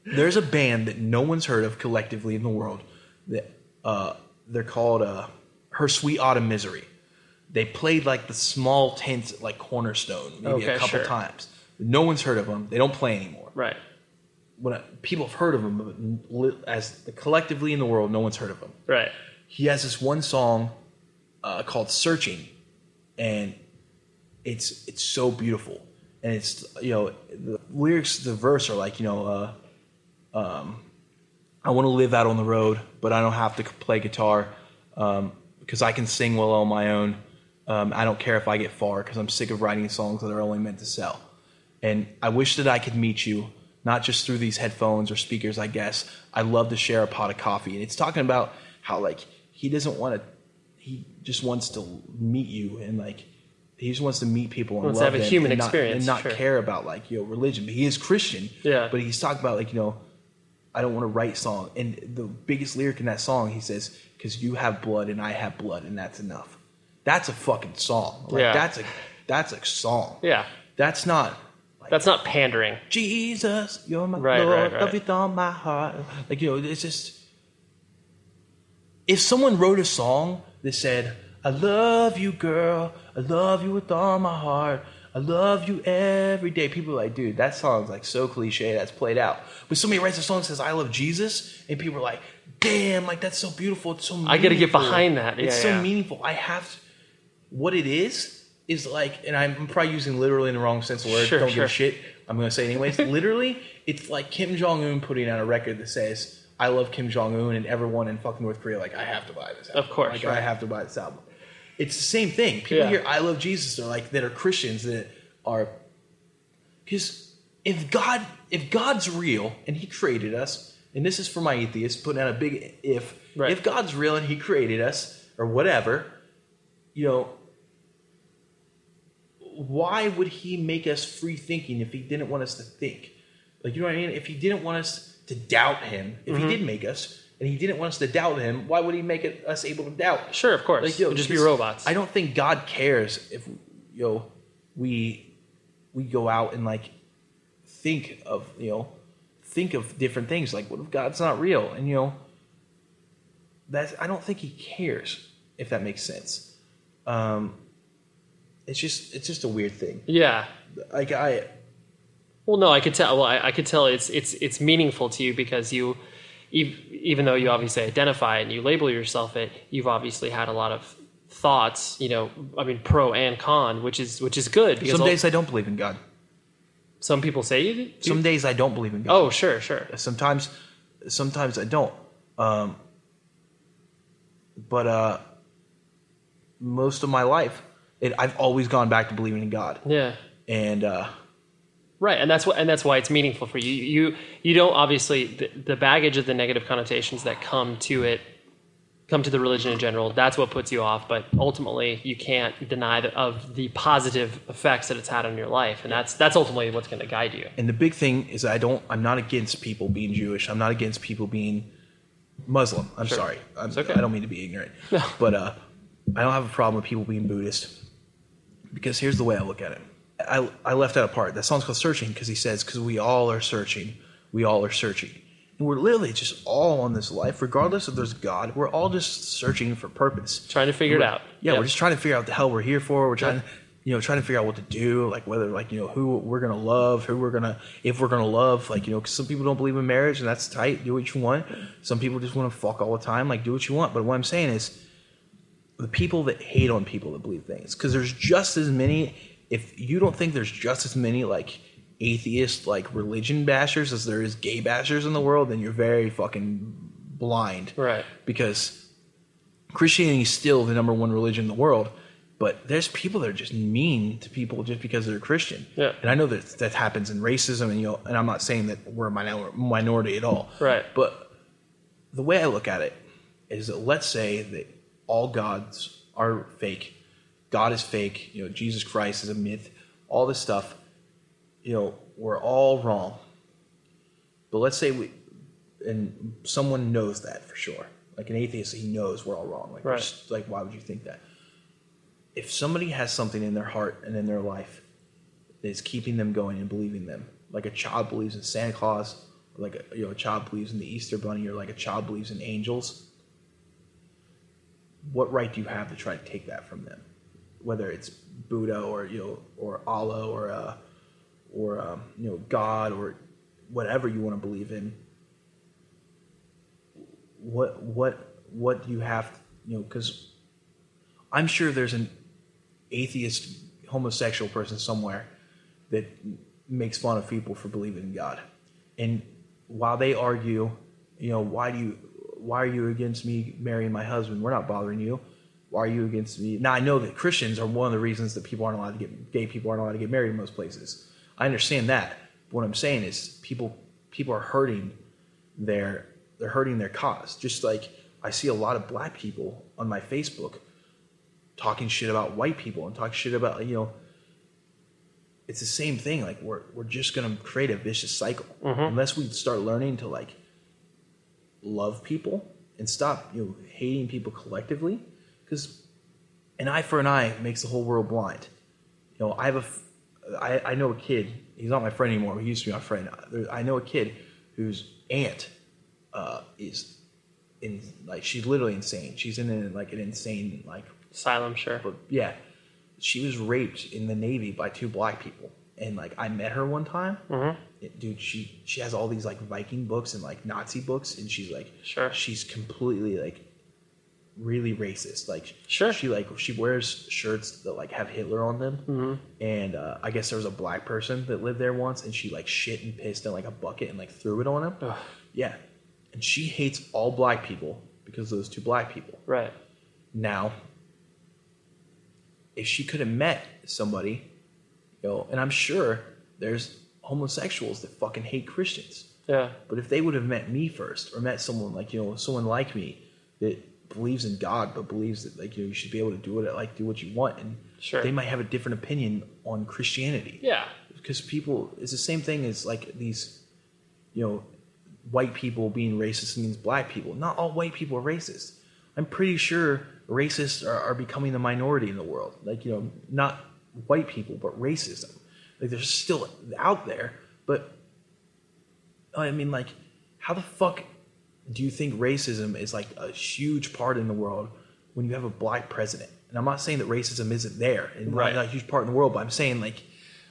There's a band that no one's heard of collectively in the world. That uh, they're called uh, Her Sweet Autumn Misery. They played like the small tents at like Cornerstone maybe Okay, a couple sure. times. No one's heard of them. They don't play anymore. Right. When I, people have heard of them, but as the collectively in the world, no one's heard of them. Right. He has this one song uh, called "Searching," and it's it's so beautiful. And it's you know the lyrics, the verse are like you know, uh, um, I want to live out on the road, but I don't have to play guitar um, because I can sing well on my own. Um, I don't care if I get far because I'm sick of writing songs that are only meant to sell. And I wish that I could meet you, not just through these headphones or speakers, I guess. I'd love to share a pot of coffee. And it's talking about how, like, he doesn't want to, he just wants to meet you and, like, he just wants to meet people and Wants to love have a human and not- experience, and not sure. care about, like, you know, religion. But he is Christian. Yeah. But he's talking about, like, you know, I don't want to write song. And the biggest lyric in that song, he says, because you have blood and I have blood, and that's enough. That's a fucking song. Like, Yeah. That's a that's a song. Yeah. That's not That's not pandering. Jesus, you're my Right, Lord, right, right. love you with all my heart. Like you know, it's just if someone wrote a song that said, "I love you, girl, I love you with all my heart, I love you every day," people are like, "Dude, that song's like so cliche, that's played out." But somebody writes a song that says, "I love Jesus," and people are like, "Damn, like that's so beautiful, it's so." Meaningful. I gotta get behind that. It's Yeah, so yeah. meaningful. I have to. What it is is like, and I'm probably using literally in the wrong sense of the word. Sure, Don't give a shit. I'm gonna say it anyways. literally, it's like Kim Jong Un putting out a record that says "I love Kim Jong Un," and everyone in fucking North Korea like, I have to buy this. Album. Of course, like I have to buy this album. It's the same thing. People Yeah. hear "I love Jesus," they're like that are Christians that are because if God if God's real and He created us, and this is for my atheist putting out a big if. Right. If God's real and He created us or whatever, you know, why would He make us free thinking if He didn't want us to think? Like you know what I mean? If He didn't want us to doubt Him, if Mm-hmm. He did make us and He didn't want us to doubt Him, why would He make it, us able to doubt? Sure, of course. Like, yo, We'd just be robots. I don't think God cares if you know we we go out and like think of you know think of different things. Like, what if God's not real? And you know, that's I don't think He cares if that makes sense. Um, it's just it's just a weird thing. yeah. Like I Well, no, I could tell. Well, I, I could tell it's it's it's meaningful to you because you, even though you obviously identify and you label yourself it, you've obviously had a lot of thoughts. You know, I mean, pro and con, which is which is good because some days I don't believe in God. some people say you. do. Some days I don't believe in God. oh, sure, sure. sometimes sometimes i don't um, but uh, most of my life it, i've always gone back to believing in god Yeah. and uh, Right, and that's what, and that's why it's meaningful for you. You you don't obviously the, the baggage of the negative connotations that come to it come to the religion in general. That's what puts you off. But ultimately, you can't deny the, of the positive effects that it's had on your life, and that's that's ultimately what's going to guide you. And the big thing is, I don't. I'm not against people being Jewish. I'm not against people being Muslim. I'm Sure. sorry. I'm, okay. I don't mean to be ignorant, <laughs> No. but uh, I don't have a problem with people being Buddhist because here's the way I look at it. I I left that apart. That song's called "Searching" because he says, "Because we all are searching. We all are searching." And we're literally just all on this life, regardless if there's God. We're all just searching for purpose, Trying to figure it out. Yeah, Yep. we're just trying to figure out what the hell we're here for. We're trying, you know, trying to figure out what to do, like whether, like, you know, who we're gonna love, who we're gonna, if we're gonna love, like, you know, 'cause some people don't believe in marriage, and that's tight. Do what you want. Some people just want to fuck all the time. Like, do what you want. But what I'm saying is, the people that hate on people that believe things, because there's just as many. If you don't think there's just as many like atheist like religion bashers as there is gay bashers in the world, then you're very fucking blind Right. because Christianity is still the number one religion in the world, but there's people that are just mean to people just because they're Christian. Yeah. And I know that that happens in racism, and you know, and I'm not saying that we're a minor- minority at all. Right. But the way I look at it is that let's say that all gods are fake. God is fake. You know, Jesus Christ is a myth. All this stuff. You know, we're all wrong. But let's say we, and someone knows that for sure. Like an atheist, he knows we're all wrong. Like, Right. there's- like why would you think that? If somebody has something in their heart and in their life that is keeping them going and believing them, like a child believes in Santa Claus, or like a, you know, a child believes in the Easter Bunny, or like a child believes in angels, what right do you have to try to take that from them? Whether it's Buddha or you know, or Allah or uh, or um, you know, God or whatever you want to believe in. What what what do you have? You know, because I'm sure there's an atheist homosexual person somewhere that makes fun of people for believing in God. And while they argue, you know, why do you why are you against me marrying my husband? We're not bothering you. Why are you against me? Now I know that Christians are one of the reasons that people aren't allowed to get gay people aren't allowed to get married in most places. I understand that. But what I'm saying is people people are hurting their they're hurting their cause. Just like I see a lot of black people on my Facebook talking shit about white people and talking shit about you know it's the same thing like we're we're just going to create a vicious cycle mm-hmm. unless we start learning to like love people and stop you know hating people collectively because an eye for an eye makes the whole world blind you know i have a I, I know a kid he's not my friend anymore but he used to be my friend i know a kid whose aunt uh, is in like she's literally insane she's in a, like an insane like Asylum, sure. but yeah, she was raped in the Navy by two black people, and like I met her one time. Mm-hmm. It- dude, she she has all these like Viking books and like Nazi books, and she's like, Sure. she's completely like really racist. Like, Sure. she like she wears shirts that like have Hitler on them, Mm-hmm. and uh, I guess there was a black person that lived there once, and she like shit and pissed in like a bucket and like threw it on him. Yeah, and she hates all black people because of those two black people. Right. Now, if she could have met somebody, you know, and I'm sure there's homosexuals that fucking hate Christians. Yeah. But if they would have met me first, or met someone like you know, someone like me that believes in God, but believes that like you know, you should be able to do it, like do what you want, and Sure. they might have a different opinion on Christianity. Yeah. because people it's the same thing as like these you know white people being racist against black people. Not all white people are racist. I'm pretty sure racists are, are becoming the minority in the world. Like you know not white people but racism. Like they're still out there but i mean like how the fuck do you think racism is like a huge part in the world when you have a black president? And I'm not saying that racism isn't there and Right. not a huge part in the world, but I'm saying like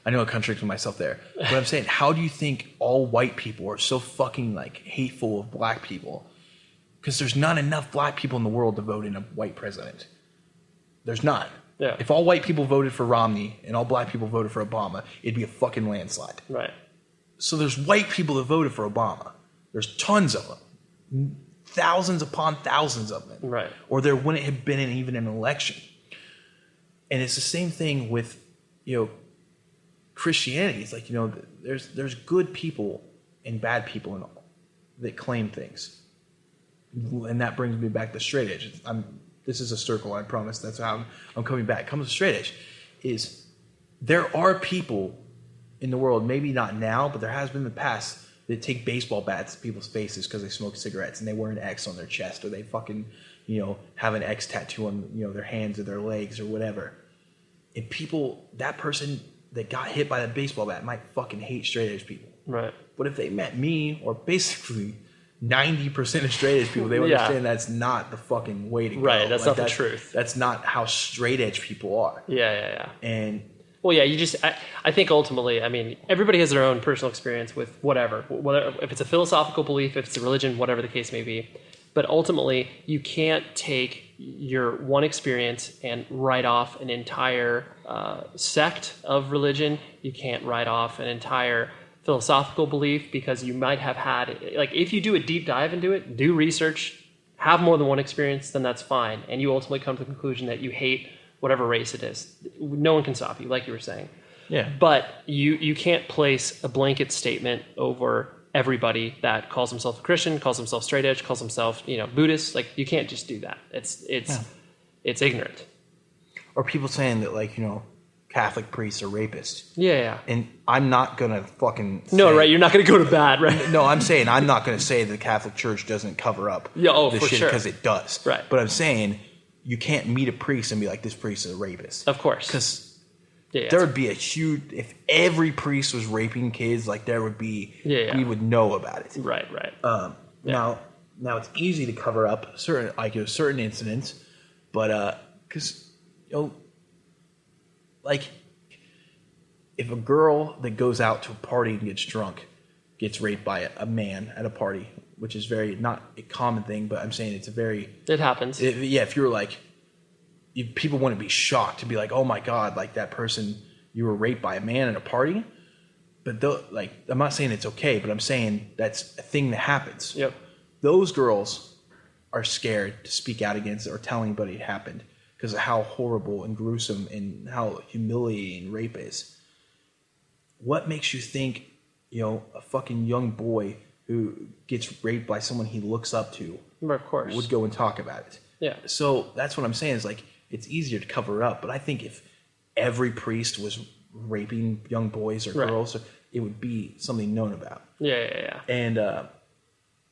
I know I contradicted myself there. <laughs> But I'm saying how do you think all white people are so fucking like hateful of black people? Because there's not enough black people in the world to vote in a white president. There's not. Yeah. If all white people voted for Romney and all black people voted for Obama, it'd be a fucking landslide. Right. So there's white people that voted for Obama. There's tons of them, thousands upon thousands of them. Right. Or there wouldn't have been an, even an election. And it's the same thing with, you know, Christianity. It's like you know, there's there's good people and bad people and all that claim things. and that brings me back to straight edge. I'm this is a circle. I promise. That's how I'm, I'm coming back. Comes to straight edge, is there are people in the world, maybe not now, but there has been in the past that take baseball bats to people's faces because they smoke cigarettes and they wear an X on their chest or they fucking you know have an X tattoo on you know their hands or their legs or whatever. And people, that person that got hit by that baseball bat might fucking hate straight edge people. Right. But if they met me, or basically ninety percent of straight edge people, they would <laughs> Yeah. understand that's not the fucking way to go. Right, that's not the truth. That's not how straight edge people are. Yeah, yeah, yeah. And Well, yeah, you just, I, I think ultimately, I mean, everybody has their own personal experience with whatever, whether, if it's a philosophical belief, if it's a religion, whatever the case may be. But ultimately, you can't take your one experience and write off an entire uh, sect of religion. You can't write off an entire philosophical belief because you might have had, like, if you do a deep dive into it, do research, have more than one experience, then that's fine. And you ultimately come to the conclusion that you hate whatever race it is. No one can stop you, like you were saying. Yeah. But you you can't place a blanket statement over everybody that calls himself a Christian, calls himself straight edge, calls himself you know Buddhist. Like you can't just do that. It's it's it's ignorant. or people saying that like you know Catholic priests are rapists. Yeah, yeah. And I'm not gonna fucking No, say- right? You're not going to go to bat, right? No, I'm saying I'm not going to say the Catholic Church doesn't cover up Yeah, oh, this for shit sure. because it does. Right. But I'm saying you can't meet a priest and be like, this priest is a rapist. Of course. Because Yeah, yeah. there would be a huge if every priest was raping kids, like there would be Yeah, yeah. we would know about it. right, right. Um, Now, now it's easy to cover up certain like you know, certain incidents, but uh, because you know, like if a girl that goes out to a party and gets drunk gets raped by a, a man at a party, which is very not a common thing, but I'm saying it's a very it happens. if, yeah. If you're like, you, people wouldn't be shocked to be like, oh my god, like that person you were raped by a man at a party. But though, like, I'm not saying it's okay, but I'm saying that's a thing that happens yep. those girls are scared to speak out against it or tell anybody it happened because of how horrible and gruesome and how humiliating rape is. What makes you think, you know, a fucking young boy who gets raped by someone he looks up to Of course. would go and talk about it? Yeah. So that's what I'm saying is like it's easier to cover up, but I think if every priest was raping young boys or Right. girls, it would be something known about. Yeah, yeah, yeah. And uh,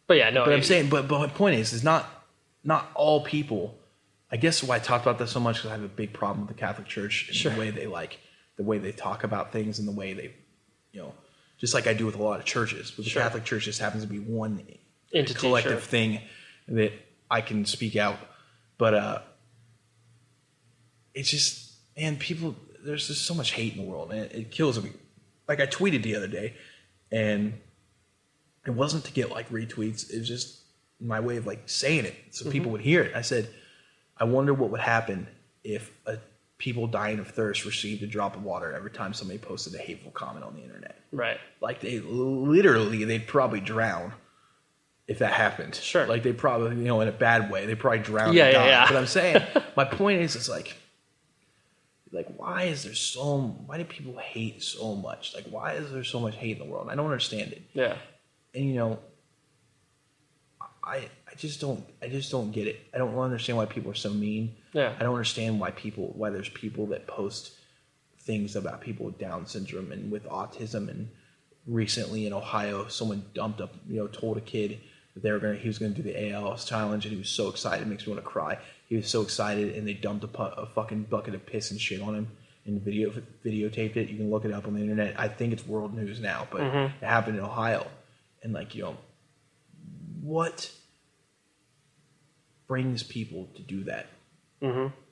But yeah, no. but I'm saying, but but my point is, is not not all people. I guess why I talk about this so much because I have a big problem with the Catholic Church and Sure. the way they like the way they talk about things and the way they, you know, just like I do with a lot of churches. But the Sure. Catholic Church just happens to be one Entity, collective sure. thing that I can speak out. But uh, it's just man, people. There's just so much hate in the world, and it, it kills me. Like I tweeted the other day, and it wasn't to get like retweets. It was just my way of like saying it so people would hear it. I said, I wonder what would happen if a people dying of thirst received a drop of water every time somebody posted a hateful comment on the internet. Right. Like they literally, they'd probably drown if that happened. Sure. Like they probably, you know, in a bad way, they probably drown. Yeah, and yeah, yeah. But I'm saying, <laughs> my point is, it's like, like why is there so? Why do people hate so much? Like why is there so much hate in the world? I don't understand it Yeah. and you know i i just don't i just don't get it. I don't understand why people are so mean. Yeah. i don't understand why people why there's people that post things about people with down syndrome and with autism. And recently in ohio someone dumped up you know told a kid that they were gonna he was gonna do the als challenge and he was so excited it makes me want to cry. He was so excited and they dumped a, pu- a fucking bucket of piss and shit on him and video videotaped it. You can look it up on the internet. I think it's world news now but mm-hmm. it happened in ohio. And like you know what brings people to do that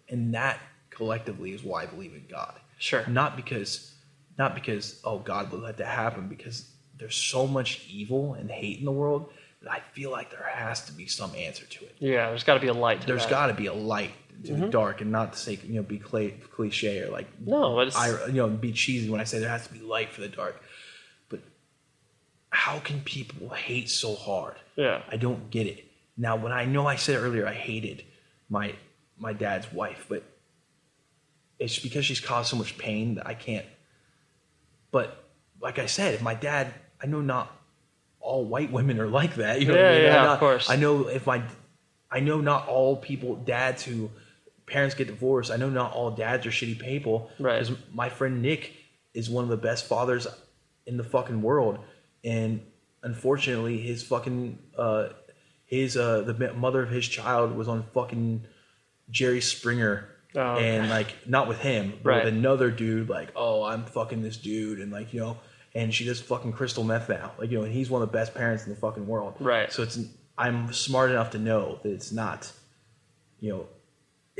and that collectively is why i believe in god Sure. not because not because oh god would let that happen because there's so much evil and hate in the world that i feel like there has to be some answer to it Yeah. There's got to be a light. To there's got to be a light to Mm-hmm. the dark and not to say you know be cliche or like No, but I, you know be cheesy when i say there has to be light for the dark but how can people hate so hard Yeah. i don't get it now when i know i said earlier i hated my my dad's wife but it's because she's caused so much pain that i can't but like i said if my dad i know not all white women are like that you know what I Yeah, mean? yeah, I'm of course. i know if my I know not all people, dads who parents get divorced. I know not all dads are shitty people. Right. Because my friend Nick is one of the best fathers in the fucking world, and unfortunately, his fucking uh, his uh, the mother of his child was on fucking Jerry Springer. Oh. And like not with him, but Right. with another dude. Like, oh, I'm fucking this dude, and like you know, and she does fucking crystal meth now. Like you know, and he's one of the best parents in the fucking world. Right. So it's I'm smart enough to know that it's not, you know,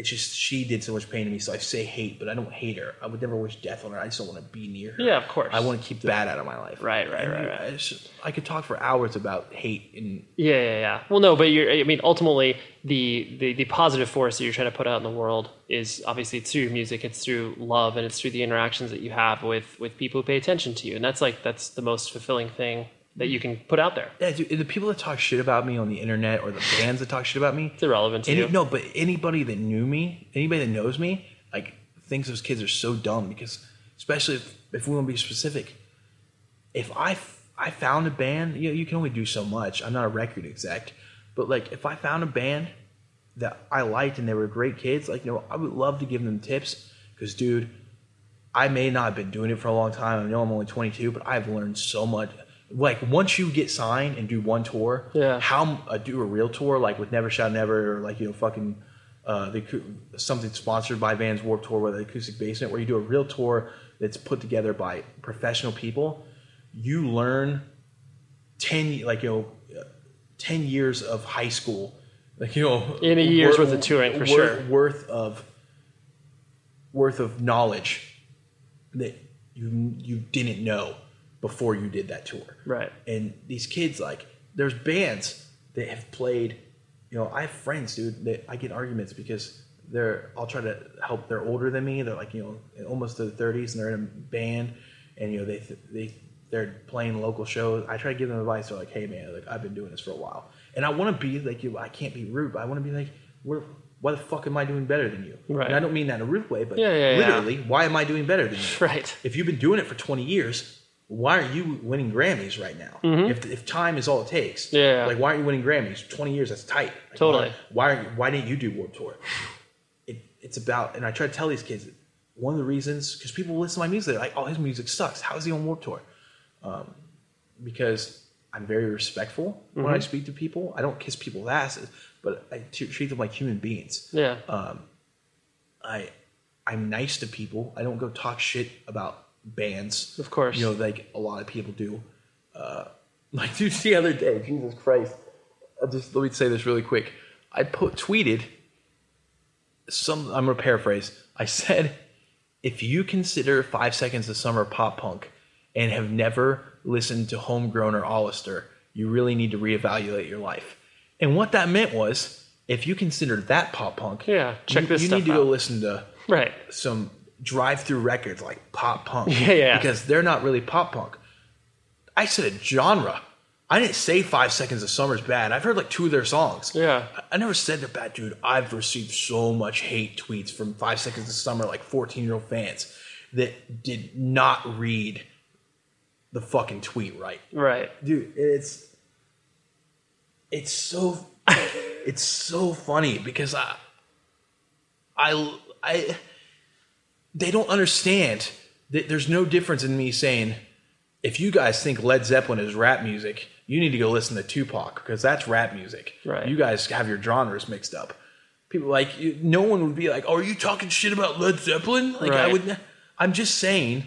it's just she did so much pain to me. So I say hate, but I don't hate her. I would never wish death on her. I just don't want to be near her. Yeah, of course. I want to keep the bad out of my life. Right, right, right, I- right. it's just- I could talk for hours about hate and Yeah, yeah, yeah. Well, no, but you're. I mean, ultimately, the, the the positive force that you're trying to put out in the world is obviously it's through your music, it's through love, and it's through the interactions that you have with with people who pay attention to you, and that's like that's the most fulfilling thing that you can put out there. yeah, dude, the people that talk shit about me on the internet or the bands that talk shit about me. It's irrelevant to Any, you. no, but anybody that knew me, anybody that knows me, like thinks those kids are so dumb because, especially if, if we want to be specific, if I f- I found a band, you know, you can only do so much. I'm not a record exec, but like if I found a band that I liked and they were great kids, like you know, I would love to give them tips because, dude, I may not have been doing it for a long time. I know I'm only 22, but I've learned so much. Like once you get signed and do one tour, Yeah. how uh, do a real tour like with Never Shout Never or like you know fucking uh, the something sponsored by Vans Warped Tour with the Acoustic Basement, where you do a real tour that's put together by professional people. You learn ten like you know uh, ten years of high school, like you know In a year's worth of touring, for worth, sure. worth of worth of knowledge that you you didn't know before you did that tour. Right. And these kids, like, there's bands that have played. You know, I have friends, dude, that I get arguments because they're. I'll try to help. They're older than me. They're like, you know, almost to the 30s, and they're in a band, and you know, they they they're playing local shows. I try to give them advice. They're like, hey, man, like I've been doing this for a while, and I want to be like you. I can't be rude, but I want to be like, where. Why the fuck am I doing better than you? Right. And I don't mean that in a rude way, but Yeah, yeah, yeah. literally, why am I doing better than you? <laughs> Right. if you've been doing it for 20 years, why are you winning Grammys right now? If, if time is all it takes, Mm-hmm. Yeah. like why aren't you winning Grammys? 20 years, that's tight. Like, Totally. Why, why, why didn't you do Warped Tour? It, it's about, and I try to tell these kids, one of the reasons, because people listen to my music, they're like, oh, his music sucks. How is he on Warped Tour? Um, because I'm very respectful when Mm-hmm. I speak to people. I don't kiss people's asses, but I t- treat them like human beings. Yeah. I I'm nice to people. I don't go talk shit about bands. Of course. You know, like a lot of people do. Uh, <laughs> like dude, the other day, Jesus Christ. I'll just let me say this really quick. I put tweeted some I'm gonna paraphrase. I said, if you consider five seconds of summer pop punk and have never listened to homegrown or Allister, you really need to reevaluate your life. And what that meant was if you consider that pop punk, Yeah, check you, this you need to go listen to Right. some Drive-Thru Records like pop punk. <laughs> Yeah, yeah. Because they're not really pop punk. I said a genre. I didn't say Five Seconds of Summer's bad. I've heard like two of their songs. Yeah. I, I never said they're bad, dude. I've received so much hate tweets from Five Seconds of Summer, like 14 year old fans that did not read the fucking tweet right Right. dude it's it's so <laughs> it's so funny because I, I i they don't understand that there's no difference in me saying if you guys think led zeppelin is rap music you need to go listen to tupac because that's rap music Right. you guys have your genres mixed up people like you, no one would be like oh are you talking shit about led zeppelin like i would i'm just saying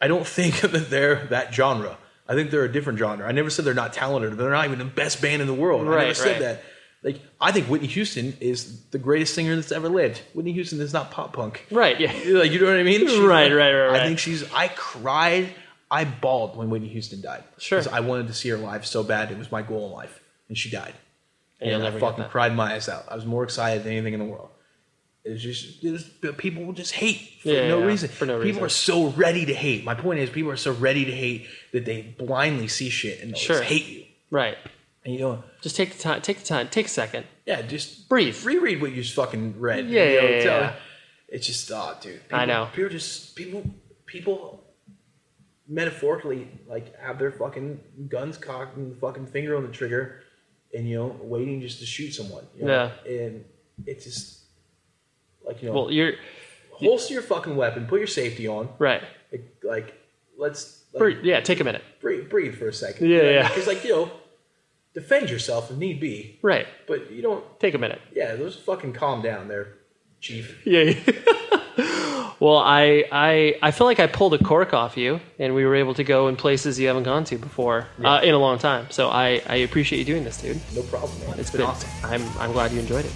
I don't think <laughs> that they're that genre. I think they're a different genre. I never said they're not talented. They're not even the best band in the world. I never Right, said right. that. Like I think Whitney Houston is the greatest singer that's ever lived. Whitney Houston is not pop punk. Right. Yeah. <laughs> Like you know what I mean? She's Right, like- right, right, right. I think she's. I cried. I bawled when Whitney Houston died. Sure. 'Cause I wanted to see her live so bad. It was my goal in life, and she died. And And I fucking cried my eyes out. I was more excited than anything in the world. It's just, it's, people just hate for Yeah, no yeah, reason. for no reason. people reason. are so ready to hate. My point is, people are so ready to hate that they blindly see shit and Sure. just hate you. Right. And you know, Just take the time. Take the time. Take a second. yeah, just Breathe. reread what you just fucking read. Yeah, You know, yeah, yeah, tell- yeah. It's just, oh, dude. I know. People just people people metaphorically like have their fucking guns cocked and fucking finger on the trigger and you know waiting just to shoot someone. You know? and it's just like you know, Well, you're holster your fucking weapon, put your safety on, right. like, like let's like, Breathe, yeah, take a minute. breathe, breathe for a second. Yeah, yeah. Because like you know, defend yourself if need be, Right. but you don't. Take a minute. Yeah, just fucking calm down there, chief. <laughs> Yeah. well, I, I I feel like I pulled a cork off you, and we were able to go in places you haven't gone to before uh, in a long time. So I, I appreciate you doing this, dude. No problem, man. It's been, been awesome. I'm I'm glad you enjoyed it.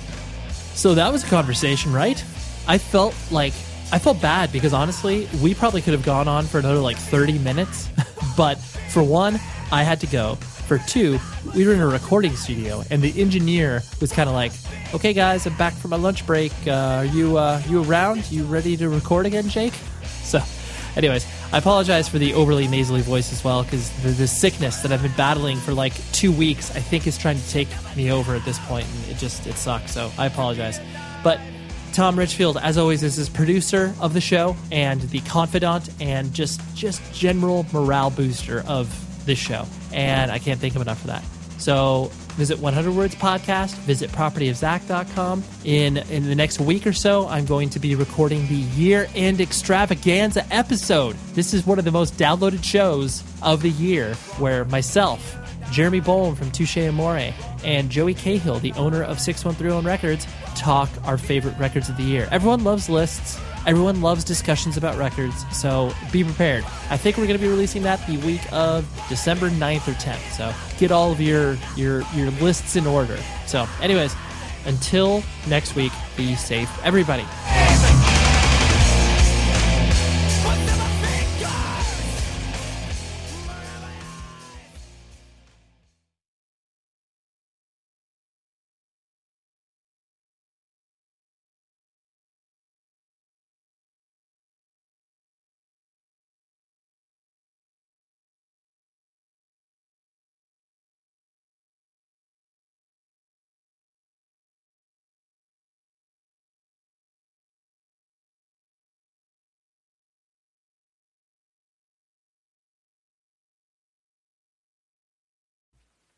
So that was a conversation, right? I felt like I felt bad because honestly, we probably could have gone on for another like 30 minutes. <laughs> but for one, I had to go. For two, we were in a recording studio and the engineer was kind of like, "Okay guys, I'm back from my lunch break. Uh, are you uh, you around? You ready to record again, Jake?" So, anyways, I apologize for the overly nasally voice as well because the, the sickness that I've been battling for like two weeks, I think, is trying to take me over at this point, and it just it sucks. So I apologize. But Tom Richfield, as always, is his producer of the show and the confidant and just just general morale booster of this show. And I can't thank him enough for that. So visit 100 Words Podcast, visit propertyofzack.com. In in the next week or so, I'm going to be recording the year-end extravaganza episode. This is one of the most downloaded shows of the year where myself, Jeremy Bolm from Touche Amore, and Joey Cahill, the owner of 6131 Records, talk our favorite records of the year. Everyone loves lists. Everyone loves discussions about records, so be prepared. I think we're going to be releasing that the week of December 9th or 10th. So get all of your your your lists in order. So, anyways, until next week, be safe, everybody.